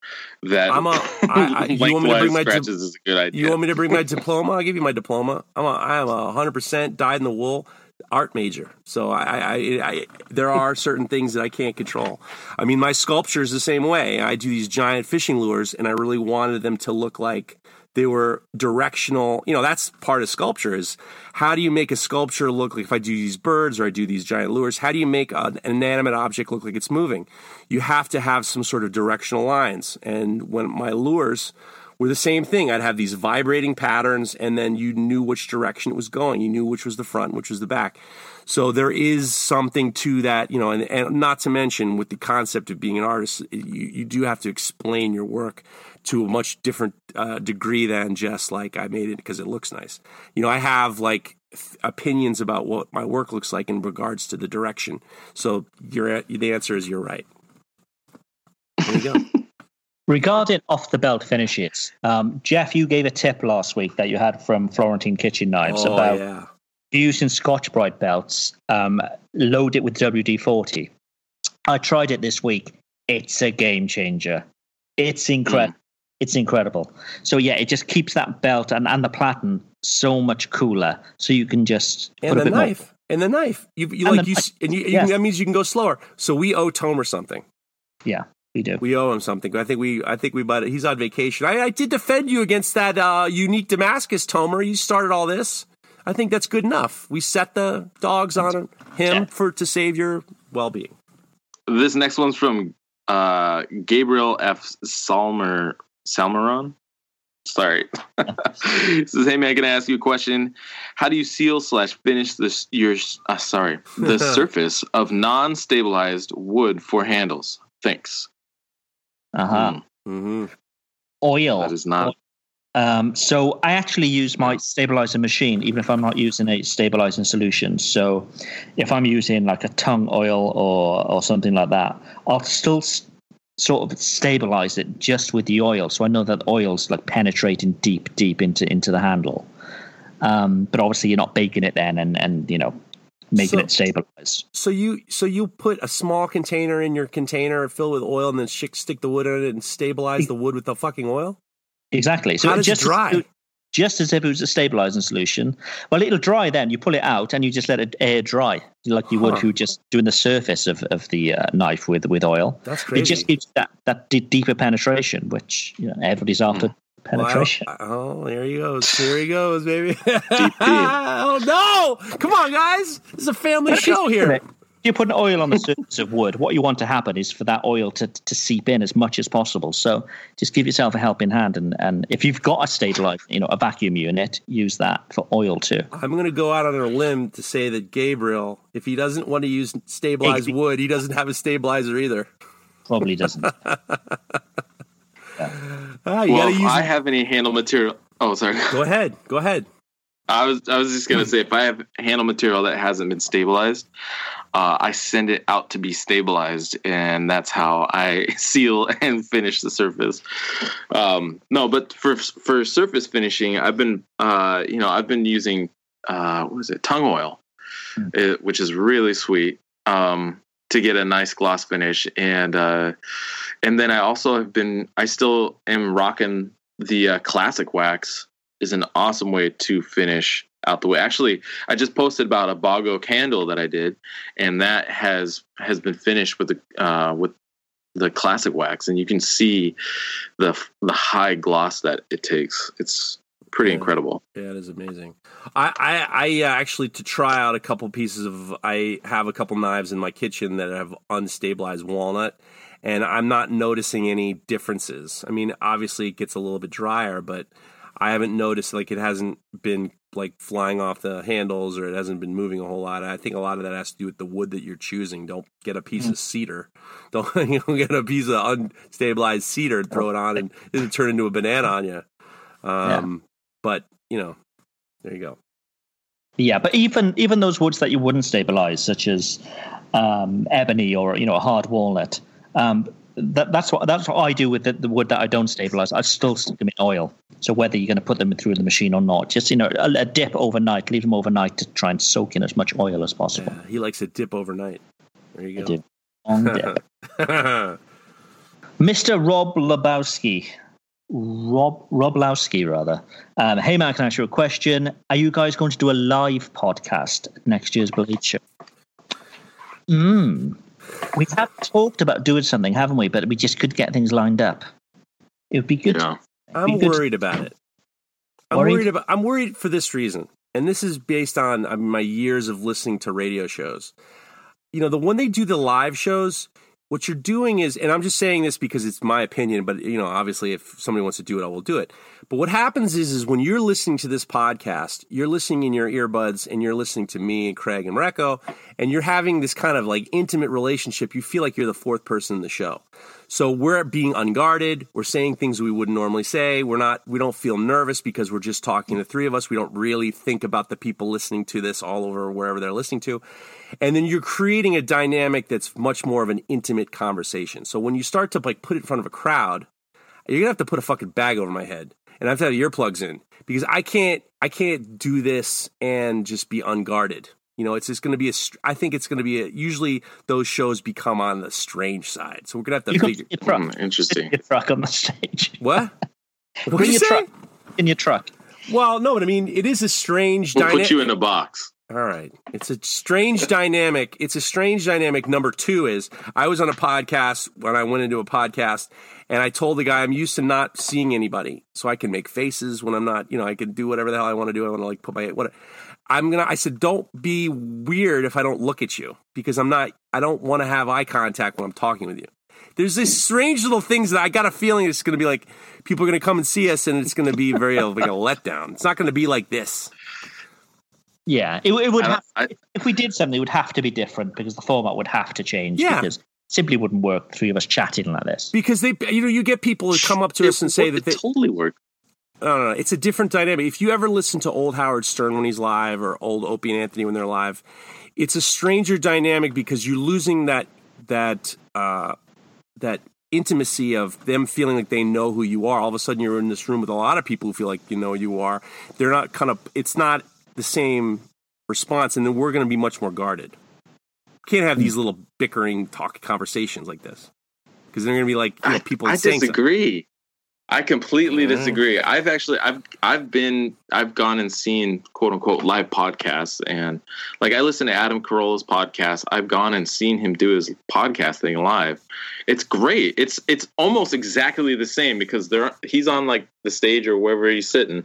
that I'm a. (laughs) I, I, you want me to bring my di- is a good idea. You want me to bring my (laughs) diploma? I'll give you my diploma. I'm a. I'm a hundred percent dyed in the wool art major. So I, I, I, there are certain things that I can't control. I mean, my sculpture is the same way. I do these giant fishing lures, and I really wanted them to look like they were directional. You know, that's part of sculpture is how do you make a sculpture look like if I do these birds or I do these giant lures, how do you make an inanimate object look like it's moving? You have to have some sort of directional lines. And when my lures were the same thing, I'd have these vibrating patterns and then you knew which direction it was going. You knew which was the front, which was the back. So there is something to that, you know, and, and not to mention with the concept of being an artist, you, you do have to explain your work to a much different uh, degree than just like I made it because it looks nice. You know, I have like th- opinions about what my work looks like in regards to the direction. So your the answer is you're right. There you go. (laughs) Regarding off the belt finishes, um, Jeff, you gave a tip last week that you had from Florentine Kitchen Knives oh about yeah. using Scotch Brite belts, um, load it with WD 40. I tried it this week. It's a game changer. It's incredible. It's incredible. So yeah, it just keeps that belt and, and the platen so much cooler. So you can just And put a the bit more- knife. And the knife. You, you And like the you, and you, you Yes. that means you can go slower. So we owe Tomer something. Yeah, we do. We owe him something. I think we. I think we. bought it. he's on vacation. I, I did defend you against that uh, unique Damascus, Tomer. You started all this. I think that's good enough. We set the dogs on him Yeah. for to save your well being. This next one's from uh, Gabriel F. Salmer Salmeron. Sorry. It says, "Hey man, can I ask you a question? How do you seal slash finish this your uh, sorry the (laughs) surface of non-stabilized wood for handles? Thanks. Uh huh. Mm-hmm. Oil. That is not. Um, so I actually use my stabilizer machine, even if I'm not using a stabilizing solution. So if I'm using like a tongue oil or or something like that, I'll still s- sort of stabilize it just with the oil, so I know that oil's like penetrating deep, deep into into the handle. Um, but obviously, you're not baking it then, and and you know making So- it stabilize. So you so you put a small container in your container filled with oil and then stick stick the wood in it and stabilize the wood with the fucking oil. Exactly. So How does it just dry? As, just as if it was a stabilizing solution. Well, it'll dry then. You pull it out and you just let it air dry, like you would Huh. if you were just doing the surface of, of the uh, knife with with oil. That's crazy. It just gives that that d- deeper penetration, which you know, everybody's after Well, I don't- penetration. oh, there he goes. Here he goes, baby. (laughs) (laughs) oh no! Come on, guys. This is a family show here. If you put an oil on the surface of wood, what you want to happen is for that oil to, to seep in as much as possible. So just give yourself a helping hand, and, and if you've got a stabilizer, you know, a vacuum unit, use that for oil too. I'm going to go out on a limb to say that Gabriel, if he doesn't want to use stabilized Hey, wood, he doesn't have a stabilizer either. Probably doesn't. (laughs) Ah, you well, gotta use. I it. have any handle material. Oh, sorry. Go ahead. Go ahead. I was I was just gonna say if I have handle material that hasn't been stabilized, uh, I send it out to be stabilized, and that's how I (laughs) seal and finish the surface. Um, no, but for for surface finishing, I've been uh, you know I've been using uh, what is it tongue oil, it, which is really sweet um, to get a nice gloss finish, and uh, and then I also have been I still am rocking the uh, classic wax is an awesome way to finish out the way. Actually, I just posted about a Bago candle that I did, and that has has been finished with the uh, with the classic wax, and you can see the the high gloss that it takes. It's pretty Yeah. incredible. Yeah, it is amazing. I, I, I uh, actually to try out a couple pieces of. I have a couple knives in my kitchen that have unstabilized walnut, and I'm not noticing any differences. I mean, obviously it gets a little bit drier, but I haven't noticed like it hasn't been like flying off the handles or it hasn't been moving a whole lot. I think a lot of that has to do with the wood that you're choosing. Don't get a piece of cedar. (laughs) Don't you don't get a piece of unstabilized cedar and throw it on and it'll turn into a banana on you. Um, But you know, there you go. Yeah, but even even those woods that you wouldn't stabilize, such as um, ebony or you know a hard walnut, um, that, that's what that's what I do with the, the wood that I don't stabilize. I still stick them in oil. So whether you're going to put them through the machine or not, just you know a, a dip overnight, leave them overnight to try and soak in as much oil as possible. Yeah, he likes a dip overnight. There you go. Long dip. (laughs) Mr. Rob Lebowski. Rob Roblowski, rather. Um, hey, man, can I ask you a question? Are you guys going to do a live podcast next year's Blade Show? We have talked about doing something, haven't we? But we just could get things lined up. It would be good. Yeah. I'm Be good. worried about it. I'm Worried? worried about. I'm worried for this reason, and this is based on uh, my years of listening to radio shows. You know, the when they do the live shows, what you're doing is, and I'm just saying this because it's my opinion, but you know, obviously, if somebody wants to do it, I will do it. But what happens is, is when you're listening to this podcast, you're listening in your earbuds, and you're listening to me and Craig and Recco, and you're having this kind of like intimate relationship. You feel like you're the fourth person in the show. So we're being unguarded. We're saying things we wouldn't normally say. We're not. We don't feel nervous because we're just talking to three of us. We don't really think about the people listening to this all over wherever they're listening to. And then you're creating a dynamic that's much more of an intimate conversation. So when you start to like put it in front of a crowd, you're gonna have to put a fucking bag over my head, and I have to have earplugs in because I can't. I can't do this and just be unguarded. You know, it's just going to be a. I think it's going to be a. Usually, those shows become on the strange side, so we're going to have to You can figure. your truck, Hmm, interesting. your truck on the stage. What? (laughs) What Bring you your say? truck in your truck. Well, no, but I mean, it is a strange We'll dynamic. put you in a box. All right. It's a strange dynamic. It's a strange dynamic. Number two is I was on a podcast when I went into a podcast and I told the guy I'm used to not seeing anybody. So I can make faces when I'm not, you know, I can do whatever the hell I want to do. I want to like put my, what, I'm going to, I said, don't be weird if I don't look at you because I'm not, I don't want to have eye contact when I'm talking with you. There's these strange little things that I got a feeling it's going to be like people are going to come and see us and it's going to be very like a letdown. It's not going to be like this. Yeah, it, it would have. I- if we did something, it would have to be different because the format would have to change. Yeah. because simply wouldn't work. Three of us chatting like this. because they you know you get people who come up to us and say that they totally work. No, no, no, it's a different dynamic. If you ever listen to old Howard Stern when he's live or old Opie and Anthony when they're live, it's a stranger dynamic because you're losing that that uh, that intimacy of them feeling like they know who you are. All of a sudden, you're in this room with a lot of people who feel like you know who you are. They're not kind of. It's not the same response, and then we're going to be much more guarded. Can't have these little bickering talk conversations like this because they're going to be like you know, people I, I saying something. I completely Yeah. disagree. I've actually I've I've been I've gone and seen quote unquote live podcasts and like I listen to Adam Carolla's podcast. I've gone and seen him do his podcast thing live. It's great. It's it's almost exactly the same because they're he's on like the stage or wherever he's sitting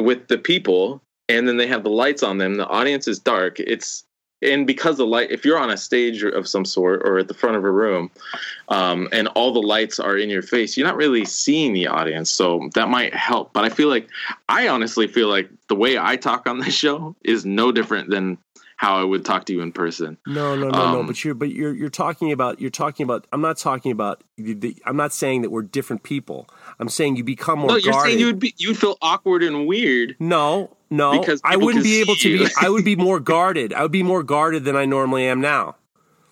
with the people and then they have the lights on them. The audience is dark. It's and because the light if you're on a stage of some sort or at the front of a room um, and all the lights are in your face, you're not really seeing the audience. So that might help. But I feel like, I honestly feel like the way I talk on this show is no different than how I would talk to you in person. No, no, no, no. Um, But you're, but you're, you're talking about, you're talking about. I'm not talking about. you- the- I'm not saying that we're different people. I'm saying you become more no, you're guarded. saying you would be, you would feel awkward and weird. no, no. Because I wouldn't be able to be. I would be (laughs) more guarded. I would be more guarded than I normally am now.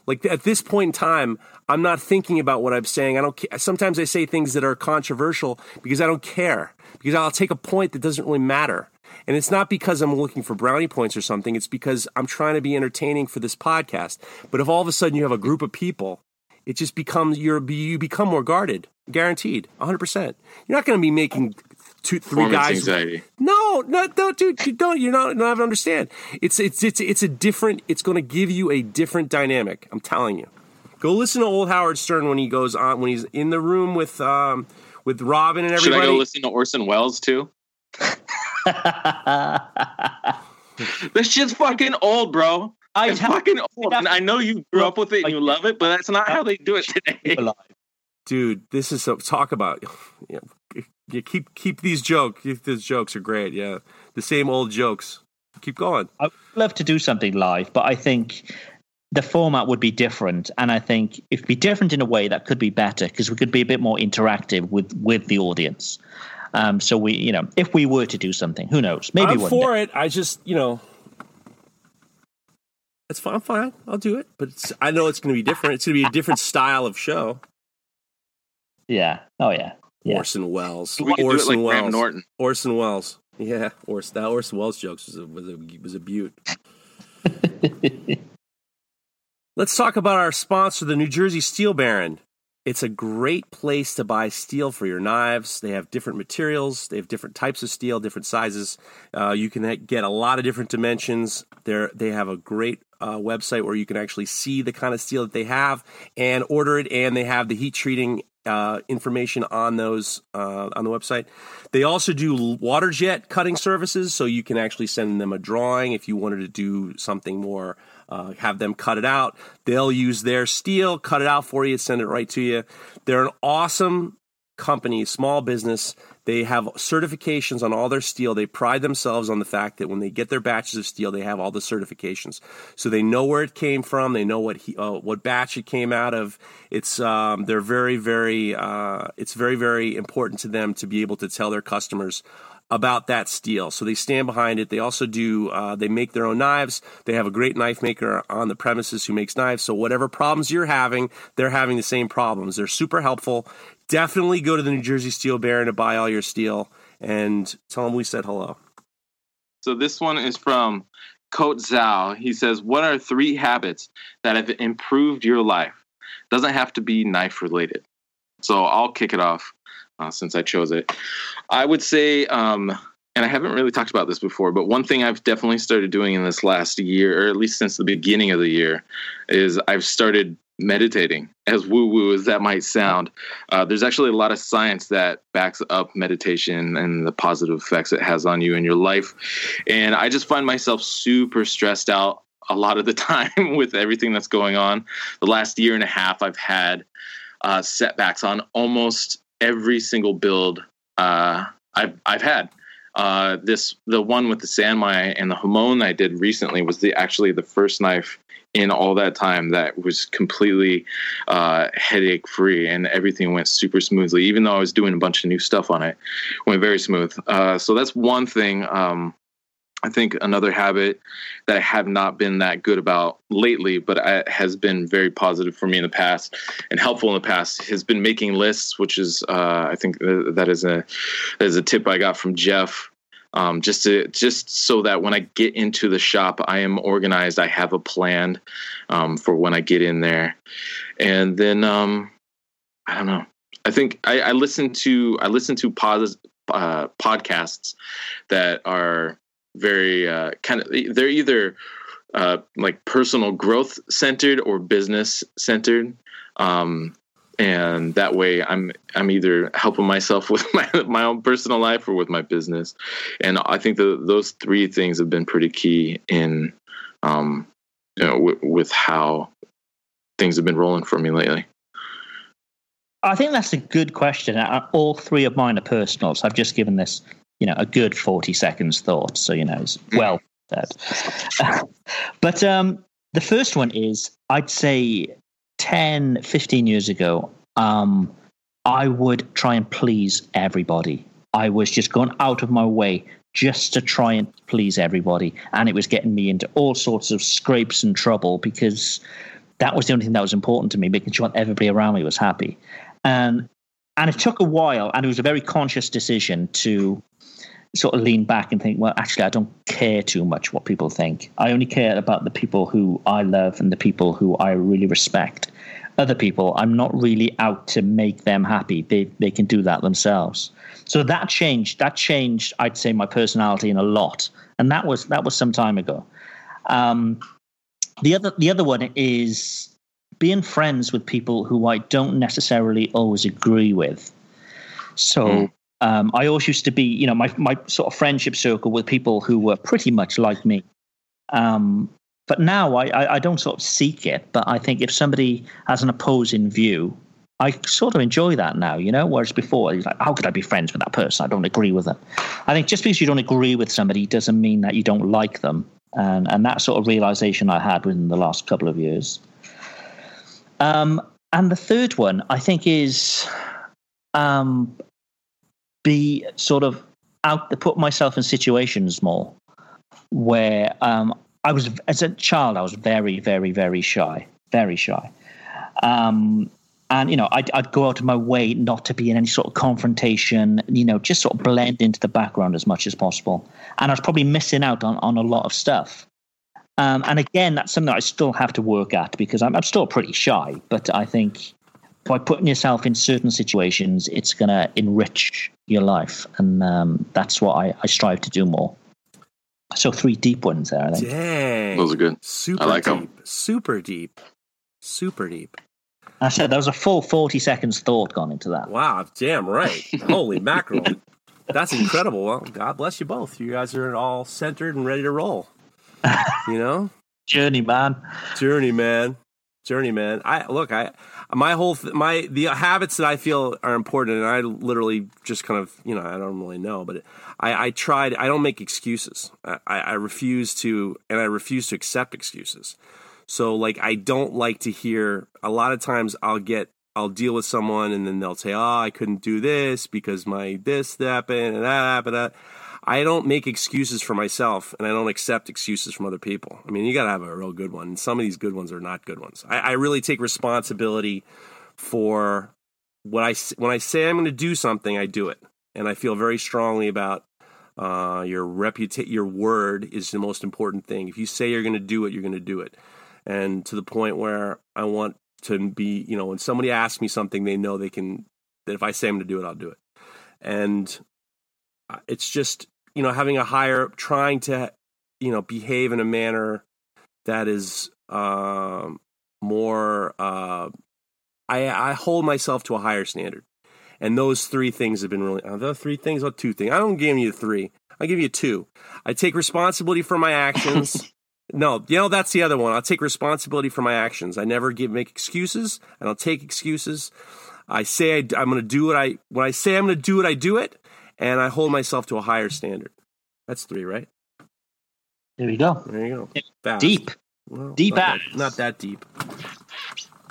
Like at this point in time, I'm not thinking about what I'm saying. I don't. Sometimes I say things that are controversial because I don't care. Because I'll take a point that doesn't really matter. And it's not because I'm looking for brownie points or something. It's because I'm trying to be entertaining for this podcast. But if all of a sudden you have a group of people, it just becomes you're you become more guarded, guaranteed, 100. percent You're not going to be making two, three Performance guys. anxiety. No, no, no, dude, you don't. You're not. Not understand. It's it's it's it's a different. It's going to give you a different dynamic. I'm telling you. Go listen to old Howard Stern when he goes on when he's in the room with um with Robin and everybody Should everybody. I go listen to Orson Welles too? (laughs) This shit's fucking old, bro. I'd It's have fucking old. And I know you grew up with it and you love it, but that's not how they do it today. Dude, this is so talk about. (sighs) Yeah, keep keep these jokes. These jokes are great. Yeah, the same old jokes. Keep going. I would love to do something live, but I think the format would be different, and I think it'd be different in a way that could be better because we could be a bit more interactive with with the audience. Um, so we, you know, if we were to do something, who knows? Maybe I'm for day. it. I just, you know, it's fine. I'm fine. I'll do it. But it's, I know it's going to be different. It's going to be a different style of show. Yeah. Oh yeah. Yeah. Orson Welles. We could do it Orson like Welles. Graham Norton. Orson Welles. Yeah, Orson. That Orson Welles jokes was a, was a was a beaut. (laughs) Let's talk about our sponsor, the New Jersey Steel Baron. It's a great place to buy steel for your knives. They have different materials. They have different types of steel, different sizes. Uh, you can get a lot of different dimensions. They they have a great uh, website where you can actually see the kind of steel that they have and order it. And they have the heat treating uh, information on those uh, on the website. They also do water jet cutting services, so you can actually send them a drawing if you wanted to do something more. Uh, have them cut it out. They'll use their steel, cut it out for you, send it right to you. They're an awesome company, small business. They have certifications on all their steel. They pride themselves on the fact that when they get their batches of steel, they have all the certifications, so they know where it came from. They know what he, uh, what batch it came out of. It's um, they're very very uh, it's very very important to them to be able to tell their customers about that steel. So they stand behind it. They also do, uh, they make their own knives. They have a great knife maker on the premises who makes knives. So whatever problems you're having, they're having the same problems. They're super helpful. Definitely go to the New Jersey Steel Baron to buy all your steel and tell them we said hello. So this one is from Coat Zhao. He says, What are three habits that have improved your life? Doesn't have to be knife related. So I'll kick it off uh, since I chose it. I would say, um, and I haven't really talked about this before, but one thing I've definitely started doing in this last year, or at least since the beginning of the year, is I've started meditating. As woo woo as that might sound, uh, there's actually a lot of science that backs up meditation and the positive effects it has on you and your life. And I just find myself super stressed out a lot of the (laughs) time with everything that's going on. The last year and a half, I've had uh, setbacks on almost every single build uh, I've I've had. Uh, this the one with the Sanmai and the Hamon I did recently was the actually the first knife in all that time that was completely uh, headache free and everything went super smoothly. Even though I was doing a bunch of new stuff on it, went very smooth. Uh, so that's one thing. Um, I think another habit that I have not been that good about lately, but I, has been very positive for me in the past and helpful in the past, has been making lists. Which is, uh, I think that is a that is a tip I got from Jeff. Um, just to just so that when I get into the shop, I am organized. I have a plan um, for when I get in there, and then um, I don't know. I think I, I listen to I listen to pos, uh, podcasts that are very uh, kind of they're either uh, like personal growth centered or business centered um, and that way i'm i'm either helping myself (laughs) with my, my own personal life or with my business and i think the, those three things have been pretty key in um, you know, w- with how things have been rolling for me lately I think that's a good question. All three of mine are personals. I've just given this you know a good 40 seconds thought so you know it's well said (laughs) but um the first one is i'd say 10 15 years ago um i would try and please everybody. I was just going out of my way just to try and please everybody. And it was getting me into all sorts of scrapes and trouble because that was the only thing that was important to me making sure everybody around me was happy. And and it took a while and it was a very conscious decision to sort of lean back and think, well, actually, I don't care too much what people think. I only care about the people who I love and the people who I really respect. Other people, I'm not really out to make them happy. They they can do that themselves. So that changed. That changed. I'd say my personality in a lot, and that was that was some time ago. Um, the other the other one is being friends with people who I don't necessarily always agree with. So. Mm um, I always used to be, you know, my my sort of friendship circle with people who were pretty much like me. Um, but now I, I, I don't sort of seek it. But I think if somebody has an opposing view, I sort of enjoy that now, you know. Whereas before, it's like, how could I be friends with that person? I don't agree with them. I think just because you don't agree with somebody doesn't mean that you don't like them, and and that sort of realization I had within the last couple of years. Um, and the third one I think is um, be sort of out, put myself in situations more where um, I was, as a child, I was very, very, very shy, very shy. Um, and you know I'd, I'd go out of my way not to be in any sort of confrontation you know just sort of blend into the background as much as possible and i was probably missing out on, on a lot of stuff um, and again that's something that i still have to work at because I'm, I'm still pretty shy but i think by putting yourself in certain situations it's going to enrich your life and um, that's what I, I strive to do more so three deep ones there i think Dang. Those are good. Super I like deep. 'em. Super deep. Super deep. i said there was a full 40 seconds thought gone into that Wow, damn right. (laughs) Holy mackerel. That's incredible. Well, God bless you both. You guys are all centered and ready to roll. (laughs) You know? journey man Journey, man. Journey, man. I look, I my whole th- my the habits that I feel are important and I literally just kind of, you know, I don't really know, but I I tried I don't make excuses. I I refuse to and I refuse to accept excuses. So like I don't like to hear a lot of times I'll get I'll deal with someone and then they'll say, "Oh, I couldn't do this because my this happened and that happened." That. I don't make excuses for myself, and I don't accept excuses from other people. I mean, you got to have a real good one. And some of these good ones are not good ones. I, I really take responsibility for what I when I say I'm going to do something, I do it, and I feel very strongly about uh, your reputa- Your word is the most important thing. If you say you're going to do it, you're going to do it, and to the point where I want to be, you know, when somebody asks me something, they know they can that if I say I'm going to do it, I'll do it, and uh, it's just you know having a higher trying to you know behave in a manner that is um, more uh, I, I hold myself to a higher standard. And those three things have been really uh, the three things or two things? I don't give you three. I give you two. I take responsibility for my actions. (laughs) No you know that's the other one. I'll take responsibility for my actions. I never give make excuses i don't take excuses. I say I, i'm going to do what i when i say i'm going to do it i do it and I hold myself to a higher standard. That's three, right? there you go There you go. Fast. deep Well, Deep not that, ass. not that deep.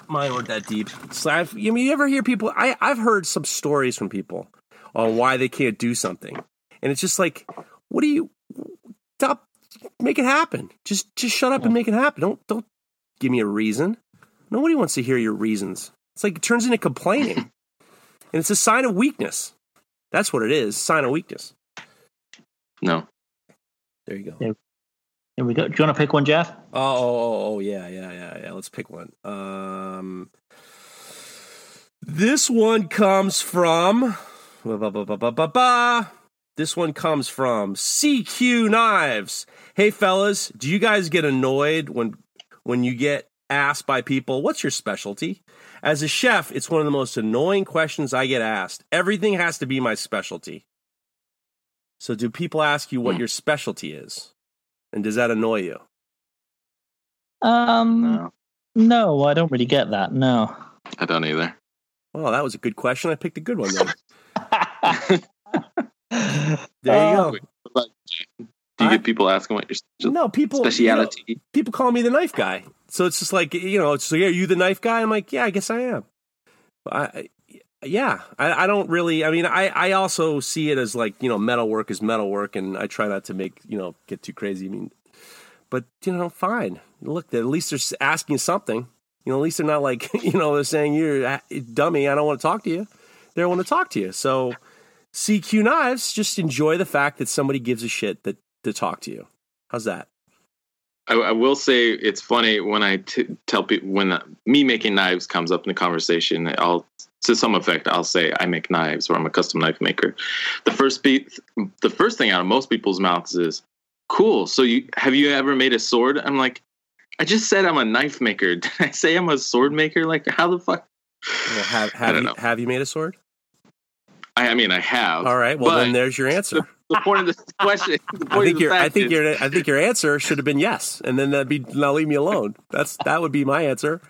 Mine weren't that deep. So I've, you mean, you ever hear people? I, I've heard some stories from people on why they can't do something, and it's just like, what do you stop? Make it happen. Just just shut up and make it happen. Don't don't give me a reason. Nobody wants to hear your reasons. It's like it turns into complaining, (laughs) and it's a sign of weakness. That's what it is. Sign of weakness. No. There you go. Yeah. Here we go. Do you want to pick one, Jeff? Oh, oh, oh, oh, yeah, yeah, yeah, yeah. Let's pick one. Um, this one comes from. Ba, ba, ba, ba, ba, ba, ba. This one comes from CQ Knives. Hey, fellas, do you guys get annoyed when when you get asked by people, "What's your specialty?" As a chef, it's one of the most annoying questions I get asked. Everything has to be my specialty. So, do people ask you what your specialty is, and does that annoy you? Um, No. no, I don't really get that. No. I don't either. Well, that was a good question. I picked a good one then. (laughs) (laughs) There you go. Do you get people asking what your spe- No, people. you know, people call me the knife guy. So it's just like you know, it's like, are you the knife guy? I'm like, yeah, I guess I am. I, yeah, I, I don't really. I mean, I, I also see it as like you know, metal work is metal work, and I try not to make you know get too crazy. I mean, but you know, fine. Look, at least they're asking something. You know, at least they're not like (laughs) you know they're saying you're a dummy. I don't want to talk to you. They want to talk to you. So CQ knives just enjoy the fact that somebody gives a shit that to talk to you. How's that? I, I will say it's funny when I t- tell people when uh, me making knives comes up in the conversation. I'll to some effect I'll say I make knives or I'm a custom knife maker. The first beat, the first thing out of most people's mouths is, "Cool. So you have you ever made a sword?" I'm like, I just said I'm a knife maker. (laughs) Did I say I'm a sword maker? Like how the fuck? Well, have have you, know. have you made a sword? I, I mean, I have. All right. Well, then there's your answer. The point of this (laughs) question. The point I think your I think your I think your answer should have been yes, and then that'd be now leave me alone. That's that would be my answer.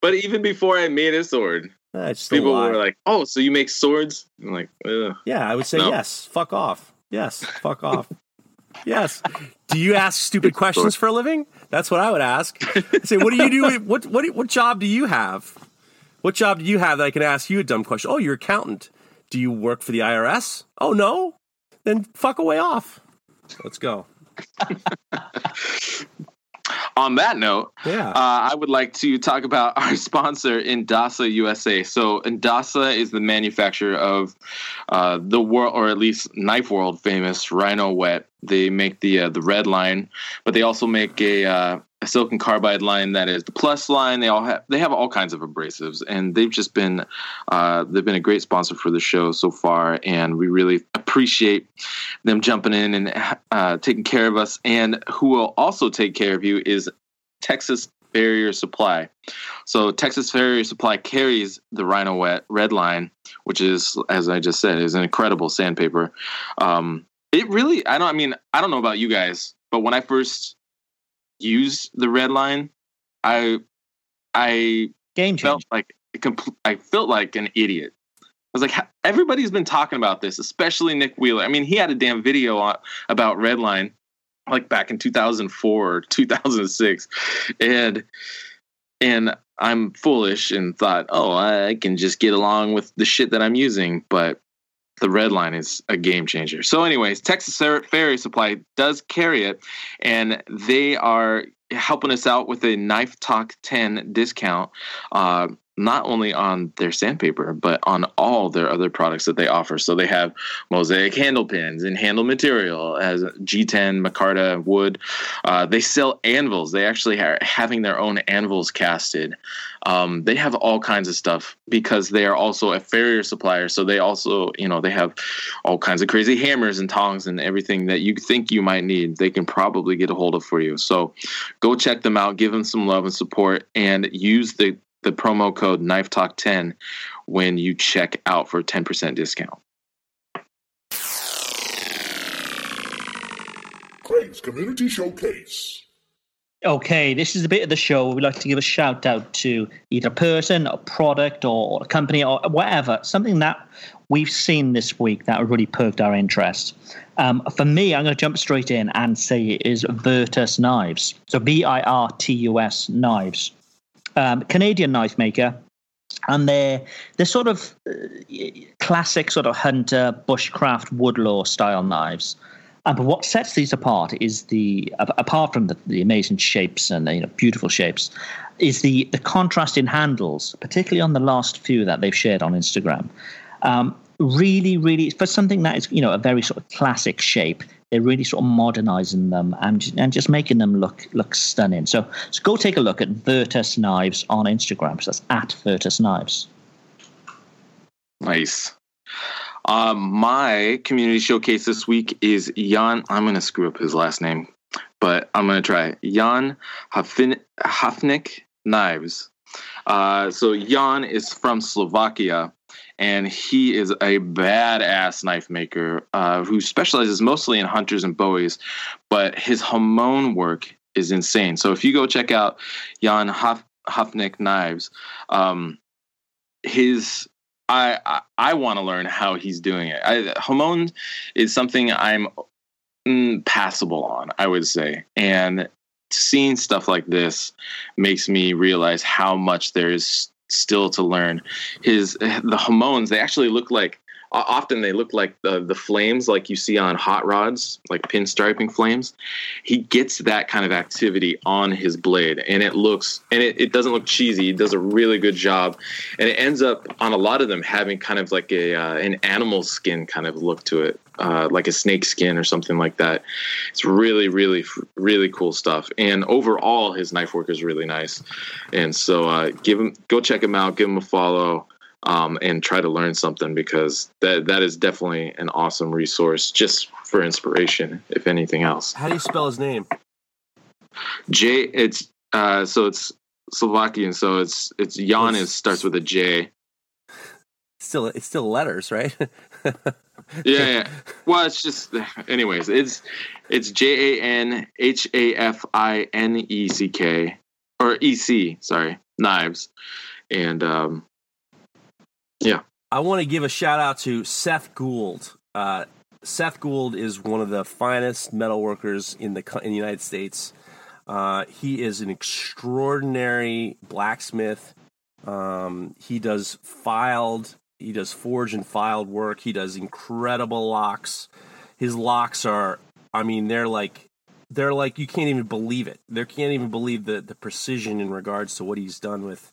But even before I made a sword, ah, That's people a were like, "Oh, so you make swords?" I'm like, Ugh. yeah, I would say No. yes. Fuck off. Yes. Fuck off. Yes. Do you ask stupid (laughs) questions for a living? That's what I would ask. I'd say, what do you do? What what what job do you have? What job do you have that I can ask you a dumb question? Oh, you're accountant. Do you work for the IRS? Oh no, then fuck away off. Let's go. (laughs) On that note, Yeah. uh, I would like to talk about (laughs) our sponsor, Indasa USA. So, Indasa is the manufacturer of uh, the world, or at least knife world famous Rhynowet. They make the uh, the red line, but they also make a, uh, a silicon carbide line that is the plus line. They all have they have all kinds of abrasives, and they've just been uh, they've been a great sponsor for the show so far, and we really appreciate them jumping in and uh, taking care of us. And who will also take care of you is Texas Farrier Supply. So Texas Farrier Supply carries the Rhynowet Red Line, which is, as I just said, is an incredible sandpaper. Um, it really, I don't, I mean, I don't know about you guys, but when I first used the Red Line, I, I Game felt change. like a compl- I felt like an idiot. I was like, everybody's been talking about this, especially Nick Wheeler. I mean, he had a damn video on, about Redline, like back in 2004 or 2006, and and I'm foolish and thought, oh, I can just get along with the shit that I'm using, but the red line is a game changer. So, anyways, Texas Farrier Supply does carry it, and they are helping us out with a Knife Talk 10 discount. Uh, not only on their sandpaper, but on all their other products that they offer. So they have mosaic handle pins and handle material as G10, Micarta wood. Uh, they sell anvils. They actually are having their own anvils casted. Um, they have all kinds of stuff because they are also a farrier supplier. So they also, you know, they have all kinds of crazy hammers and tongs and everything that you think you might need. They can probably get a hold of for you. So go check them out, give them some love and support, and use the the promo code Knife Talk 10 when you check out for a 10% discount. Craig's Community Showcase. Okay, this is the bit of the show where we like to give a shout out to either a person, a product, or a company, or whatever, something that we've seen this week that really perked our interest. Um, for me, I'm going to jump straight in and say it is Virtus Knives. So B I R T U S Knives. Um, Canadian knife maker. And they're they're sort of uh, classic sort of hunter bushcraft woodlaw style knives. And but what sets these apart is the apart from the, the amazing shapes and the you know, beautiful shapes, is the the contrast in handles, particularly on the last few that they've shared on Instagram. Um, really, really for something that is you know a very sort of classic shape. They're really sort of modernizing them and and just making them look look stunning. So so go take a look at Virtus Knives on Instagram. So that's at Virtus Knives. Nice. Um, my community showcase this week is Jan. I'm going to screw up his last name, but I'm going to try Jan Hafnik Knives. Uh, so Jan is from Slovakia, and he is a badass knife maker uh, who specializes mostly in hunters and bowies, but his Hamon work is insane. So if you go check out Jan Haf, Hafnik Knives, um, his I I, I want to learn how he's doing it. I, Hamon is something I'm mm, passable on, I would say, and seeing stuff like this makes me realize how much there is still to learn. His the Hamons they actually look like often they look like the the flames like you see on hot rods like pinstriping flames. He gets that kind of activity on his blade and it looks and it, it doesn't look cheesy. He does a really good job and it ends up on a lot of them having kind of like a uh, an animal skin kind of look to it uh, like a snake skin or something like that. It's really really really cool stuff and overall his knife work is really nice. And so uh, give him go check him out give him a follow um, and try to learn something because that that is definitely an awesome resource just for inspiration, if anything else. How do you spell his name? J, it's uh, so it's Slovakian, so it's it's Jan is starts with a J. Still, it's still letters, right? (laughs) Yeah, yeah. Well, it's just, anyways, it's it's J A N H A F I N E C K or E C, sorry, knives, and um, yeah. I want to give a shout out to Seth Gould. Uh, Seth Gould is one of the finest metal workers in the in the United States. Uh, he is an extraordinary blacksmith. Um, he does filed. he does forge and filed work. He does incredible locks. His locks are, I mean, they're like they're like you can't even believe it. They can't even believe the the precision in regards to what he's done with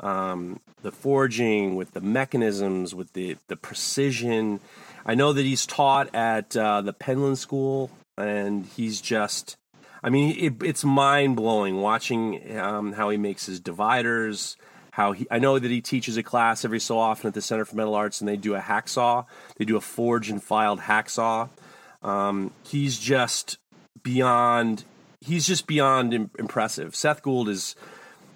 um, the forging, with the mechanisms, with the the precision. I know that he's taught at uh, the Penland School, and he's just. I mean, it, it's mind blowing watching um, how he makes his dividers. How he, I know that he teaches a class every so often at the Center for Metal Arts, and they do a hacksaw. They do a forged and filed hacksaw. Um, he's just beyond. He's just beyond Im- impressive. Seth Gould is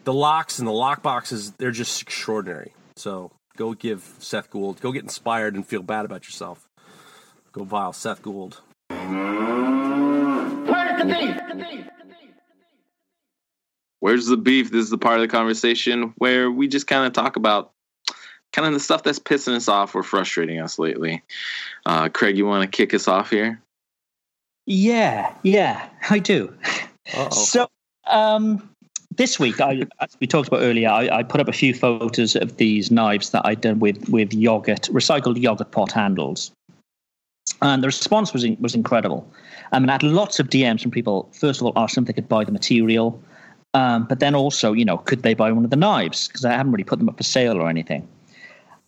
the locks and the lock boxes. They're just extraordinary. So go give Seth Gould. Go get inspired and feel bad about yourself. Go vile Seth Gould. Where's the beef? This is the part of the conversation where we just kind of talk about kind of the stuff that's pissing us off or frustrating us lately. Uh, Craig, you want to kick us off here? Yeah, yeah, I do. Uh-oh. So, um, this week, I, as we talked about earlier, I, I, put up a few photos of these knives that I'd done with with yogurt, recycled yogurt pot handles, and the response was was incredible. I mean, I had lots of DMs from people. First of all, asking if they could buy the material, um, but then also, you know, could they buy one of the knives? Because I haven't really put them up for sale or anything.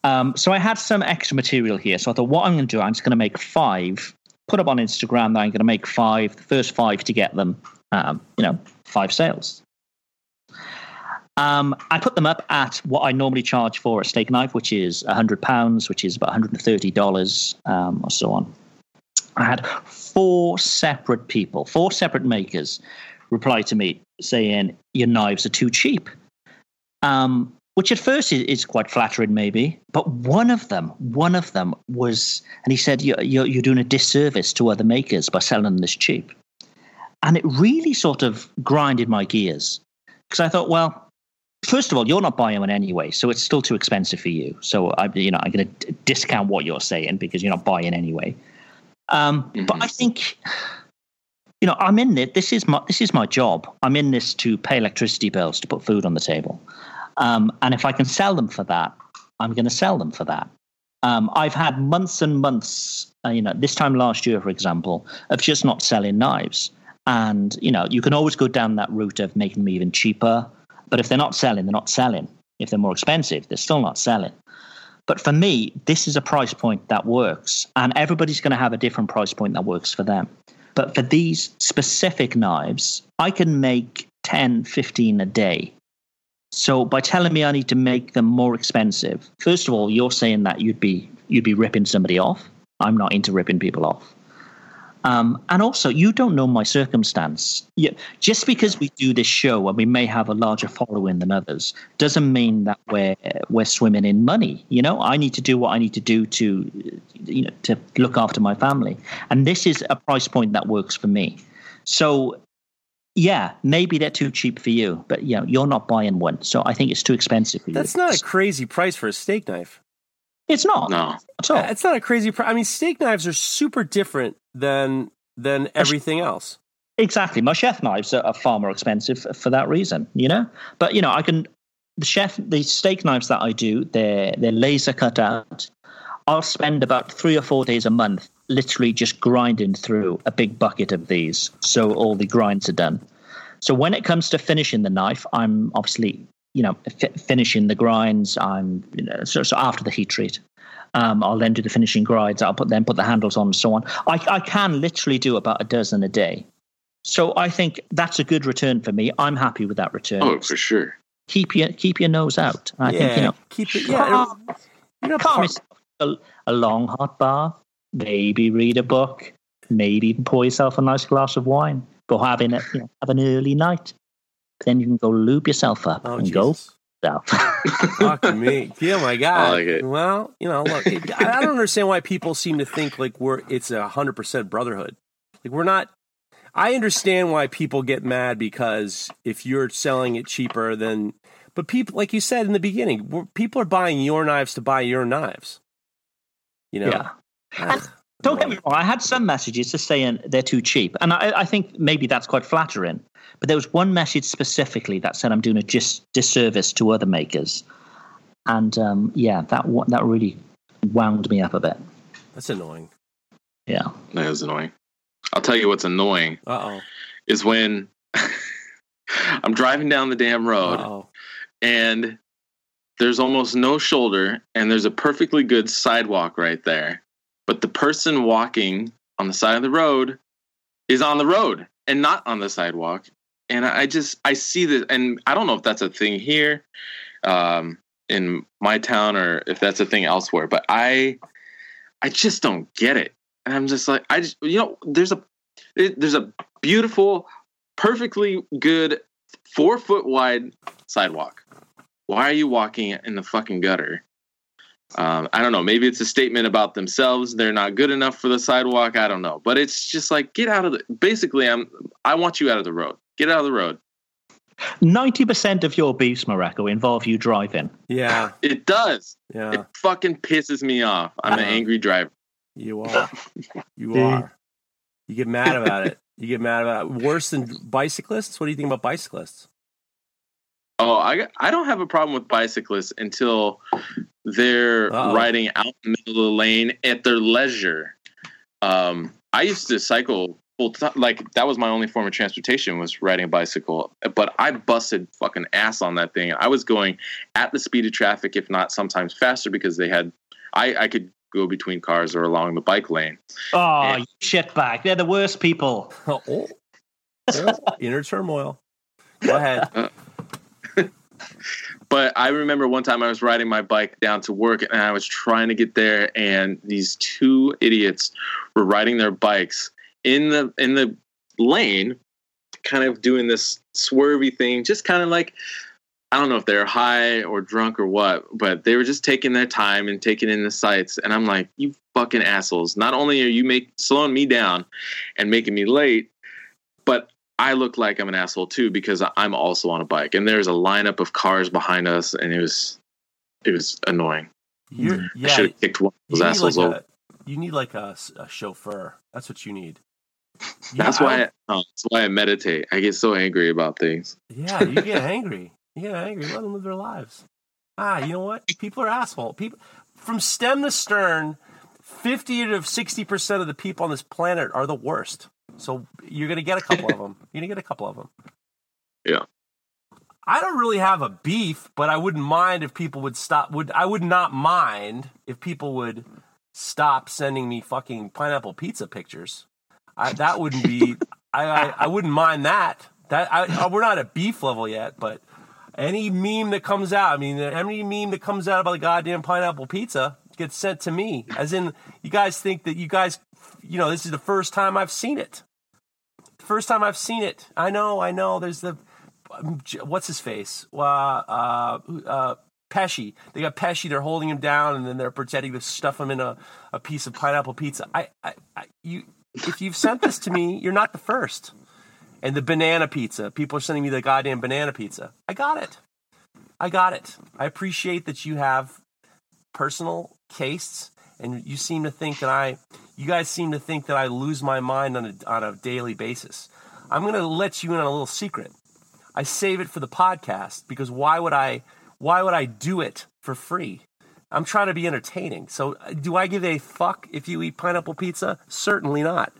Um, so I had some extra material here. So I thought, what I'm going to do, I'm just going to make five, put up on Instagram that I'm going to make five, the first five to get them, um, you know, five sales. Um, I put them up at what I normally charge for a steak knife, which is £100, which is about $130 um, or so on. I had four separate people, four separate makers reply to me saying, Your knives are too cheap. Um, which at first is, quite flattering, maybe. But one of them, one of them was, and he said, you're, you're, you're doing a disservice to other makers by selling them this cheap. And it really sort of grinded my gears because I thought, well, first of all, you're not buying one anyway, so it's still too expensive for you. So I, you know, I'm going to discount what you're saying because you're not buying anyway. Um, mm-hmm. But I think, you know, I'm in it. This is my this is my job. I'm in this to pay electricity bills to put food on the table. Um, and if I can sell them for that, I'm going to sell them for that. Um, I've had months and months, uh, you know, this time last year, for example, of just not selling knives. And, you know, you can always go down that route of making them even cheaper. But if they're not selling, they're not selling. If they're more expensive, they're still not selling. But for me, this is a price point that works. And everybody's going to have a different price point that works for them. But for these specific knives, I can make 10, 15 a day so by telling me I need to make them more expensive, first of all, you're saying that you'd be you'd be ripping somebody off. I'm not into ripping people off. Um, and also, you don't know my circumstance. Just because we do this show and we may have a larger following than others doesn't mean that we're we're swimming in money. You know, I need to do what I need to do to you know to look after my family, and this is a price point that works for me. So yeah, maybe they're too cheap for you, but you know, you're not buying one. So I think it's too expensive for That's you. That's not a crazy price for a steak knife. It's not. No. At all. Uh, it's not a crazy price. I mean, steak knives are super different than than everything else. Exactly. My chef knives are, are far more expensive for that reason, you know? But you know, I can the chef the steak knives that I do, they're they're laser cut out. I'll spend about three or four days a month literally just grinding through a big bucket of these. So all the grinds are done. So when it comes to finishing the knife, I'm obviously, you know, f- finishing the grinds. I'm, you know, so, so after the heat treat. Um, I'll then do the finishing grinds. I'll put then put the handles on and so on. I, I can literally do about a dozen a day. So I think that's a good return for me. I'm happy with that return. Oh, for sure. Keep your keep your nose out. I yeah, think you know. keep it. Yeah, you know, calm a, a long hot bath maybe read a book, maybe even pour yourself a nice glass of wine, Go having a, you know, have an early night. Then you can go lube yourself up oh, and Jesus. go. (laughs) (laughs) Fucking me. Yeah, my God. Like well, you know, look, it, I don't understand why people seem to think like we're it's a hundred percent brotherhood. Like we're not. I understand why people get mad because if you're selling it cheaper than, but people, like you said in the beginning, people are buying your knives to buy your knives. You know, yeah. And don't get me wrong, I had some messages just saying they're too cheap. And I, I, think maybe that's quite flattering. But there was one message specifically that said I'm doing a dis- disservice to other makers. And um, yeah, that that really wound me up a bit. That's annoying. Yeah. That is annoying. I'll tell you what's annoying Uh oh. is when (laughs) I'm driving down the damn road Oh. and there's almost no shoulder and there's a perfectly good sidewalk right there. But the person walking on the side of the road is on the road and not on the sidewalk. And I just I see this and I don't know if that's a thing here um in my town or if that's a thing elsewhere, but I I just don't get it. And I'm just like I just you know there's a it, there's a beautiful perfectly good 4 foot wide sidewalk why are you walking in the fucking gutter? Um, I don't know. Maybe it's a statement about themselves. They're not good enough for the sidewalk. I don't know. But it's just like get out of the. Basically, I'm. I want you out of the road. Get out of the road. 90% of your beefs, Mareko, involve you driving. Yeah. It does. Yeah. It fucking pisses me off. I'm an angry driver. You (laughs) are. You are. You get mad about it. You get mad about it. Worse than bicyclists? What do you think about bicyclists? Oh, I I don't have a problem with bicyclists until they're Uh-oh. riding out in the middle of the lane at their leisure. Um, I used to cycle full time. Like that was my only form of transportation was riding a bicycle. But I busted fucking ass on that thing. I was going at the speed of traffic, if not sometimes faster, because they had. I I could go between cars or along the bike lane. Oh, Yeah. you shitbag. They're the worst people. (laughs) Oh, inner turmoil. Go ahead. But I remember one time I was riding my bike down to work and I was trying to get there and these two idiots were riding their bikes in the in the lane kind of doing this swervy thing just kind of like I don't know if they're high or drunk or what, but they were just taking their time and taking in the sights. And I'm like, you fucking assholes. Not only are you make slowing me down and making me late, but I look like I'm an asshole too because I'm also on a bike. And there's a lineup of cars behind us, and it was it was annoying. You're, I should have kicked one of those need, assholes like over. a, you need like a, s- a chauffeur. That's what you need. You- That's why. I, don't- oh, that's why I meditate. I get so angry about things. Yeah, you get angry. You get angry. Let them live their lives. Ah, you know what? People are asshole. People from stem to stern, fifty to sixty percent of the people on this planet are the worst. So you're gonna get a couple of them. (laughs) You're gonna get a couple of them. Yeah. I don't really have a beef, but I wouldn't mind if people would stop. Would I would not mind if people would stop sending me fucking pineapple pizza pictures. I, that wouldn't be. I, I I wouldn't mind that. That I, uh, we're not at beef level yet, but any meme that comes out, I mean, uh, any meme that comes out about the goddamn pineapple pizza gets sent to me. As in, you guys think that you guys, you know, this is the first time I've seen it. First time I've seen it. I know, I know. There's the um, what's his face? Uh, uh, uh, Pesci. They got Pesci. They're holding him down, and then they're pretending to stuff him in a, a piece of pineapple pizza. I, I, I, you, if you've sent this to me, you're not the first. And the banana pizza. People are sending me the goddamn banana pizza. I got it. I got it. I appreciate that you have personal tastes, and you seem to think that I, you guys seem to think that I lose my mind on a, on a daily basis. I'm going to let you in on a little secret. I save it for the podcast because why would I, why would I do it for free? I'm trying to be entertaining. So, uh, do I give a fuck if you eat pineapple pizza? Certainly not.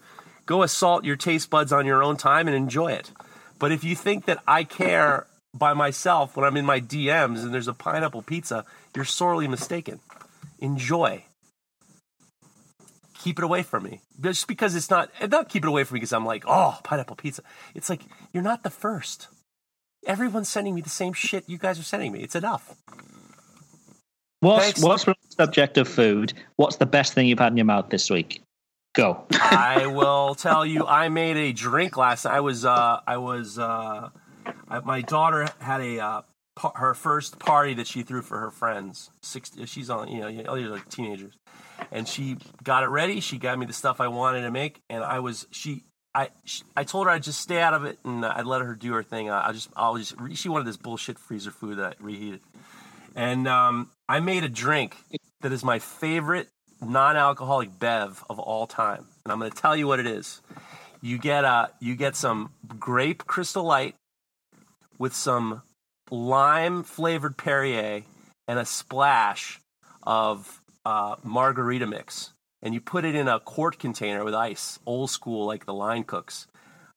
Go assault your taste buds on your own time and enjoy it. But if you think that I care by myself when I'm in my DMs and there's a pineapple pizza, you're sorely mistaken. Enjoy. Keep it away from me. Just because it's not, not keep it away from me because I'm like, oh, pineapple pizza. It's like, you're not the first. Everyone's sending me the same shit you guys are sending me. It's enough. What's, what's the subject of food? What's the best thing you've had in your mouth this week? Go. I (laughs) will tell you, I made a drink last night. I was, uh, I was, uh, I, my daughter had a, uh, pa- her first party that she threw for her friends. Six, she's on, you know, all these like teenagers, and she got it ready. She got me the stuff I wanted to make, and I was, she, I, I told her I'd just stay out of it and I'd let her do her thing. I, I just, I'll just, she wanted this bullshit freezer food that I reheated, and um, I made a drink that is my favorite non-alcoholic bev of all time, and I'm going to tell you what it is. You get uh, you get some grape Crystal Light with some lime flavored Perrier and a splash of uh, margarita mix and you put it in a quart container with ice, old school like the line cooks.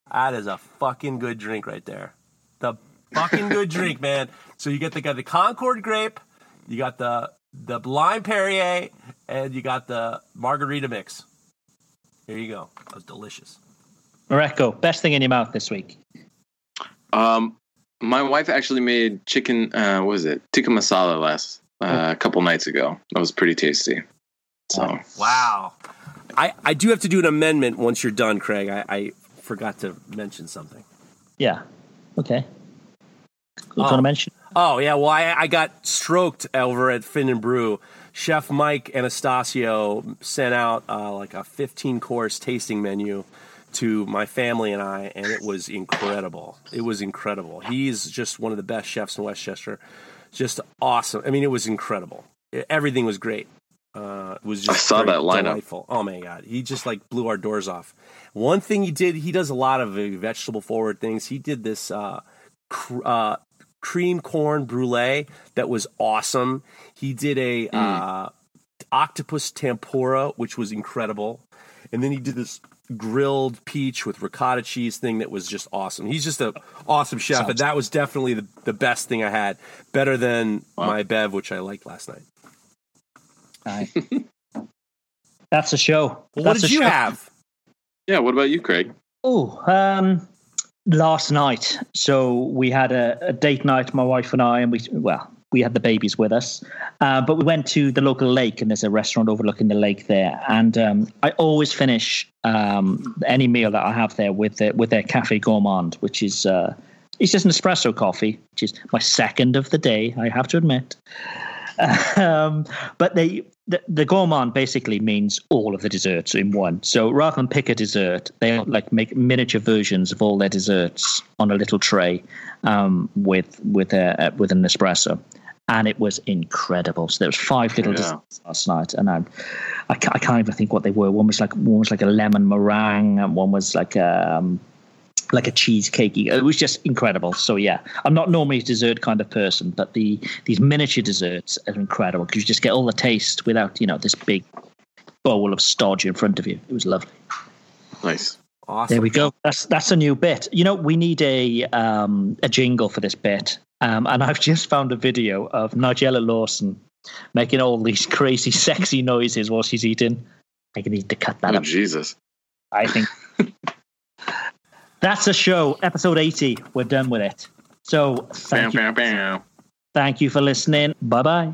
That is a fucking good drink right there. The fucking good (laughs) drink, man. So you get the got the Concord grape, you got the the lime Perrier, and you got the margarita mix. Here you go. That was delicious. Mareko, best thing in your mouth this week. Um, my wife actually made chicken. Uh, what was it? Tikka masala last uh, a couple nights ago. That was pretty tasty. So Wow. I, I do have to do an amendment once you're done, Craig. I, I forgot to mention something. Yeah. Okay. What do you Oh. want to mention? Oh yeah, well I, I got stroked over at Finn and Brew. Chef Mike Anastasio sent out uh, like a 15 course tasting menu to my family and I, and it was incredible. It was incredible. He's just one of the best chefs in Westchester. Just awesome. I mean, it was incredible. Everything was great. Uh, it was just I saw that lineup. Delightful. Oh my god, he just like blew our doors off. One thing he did, he does a lot of uh, vegetable forward things. He did this uh, cr- uh, cream corn brulee that was awesome. He did a uh, octopus tempura, which was incredible, and then he did this grilled peach with ricotta cheese thing that was just awesome. He's just a awesome chef, but that was definitely the, the best thing I had. Better than my bev, which I liked last night. Aye. (laughs) That's a show. Well, what That's did a you show. have? yeah, what about you, Craig? Oh, um, last night. So we had a, a date night, my wife and I, and we well, we had the babies with us, uh, but we went to the local lake, and there's a restaurant overlooking the lake there. And um, I always finish um, any meal that I have there with the, with their cafe gourmand, which is uh, it's just an espresso coffee, which is my second of the day. I have to admit. (laughs) um, but they the, the gourmand basically means all of the desserts in one. So rather than pick a dessert, they like make miniature versions of all their desserts on a little tray um, with with a with an espresso, and it was incredible. So there was five little Yeah. desserts last night, and I, I can't, I can't even think what they were. One was like one was like a lemon meringue, and one was like a. Um, like a cheesecakey. It was just incredible. So yeah, I'm not normally a dessert kind of person, but the these miniature desserts are incredible because you just get all the taste without you know this big bowl of stodge in front of you. It was lovely. Nice. Awesome. There we go. That's that's a new bit. You know, we need a um, a jingle for this bit, um, and I've just found a video of Nigella Lawson making all these crazy, sexy noises while she's eating. I need to cut that Oh, up. Jesus. I think that's a show. Episode eighty. We're done with it. So thank you, bam, bam. thank you for listening. Bye bye.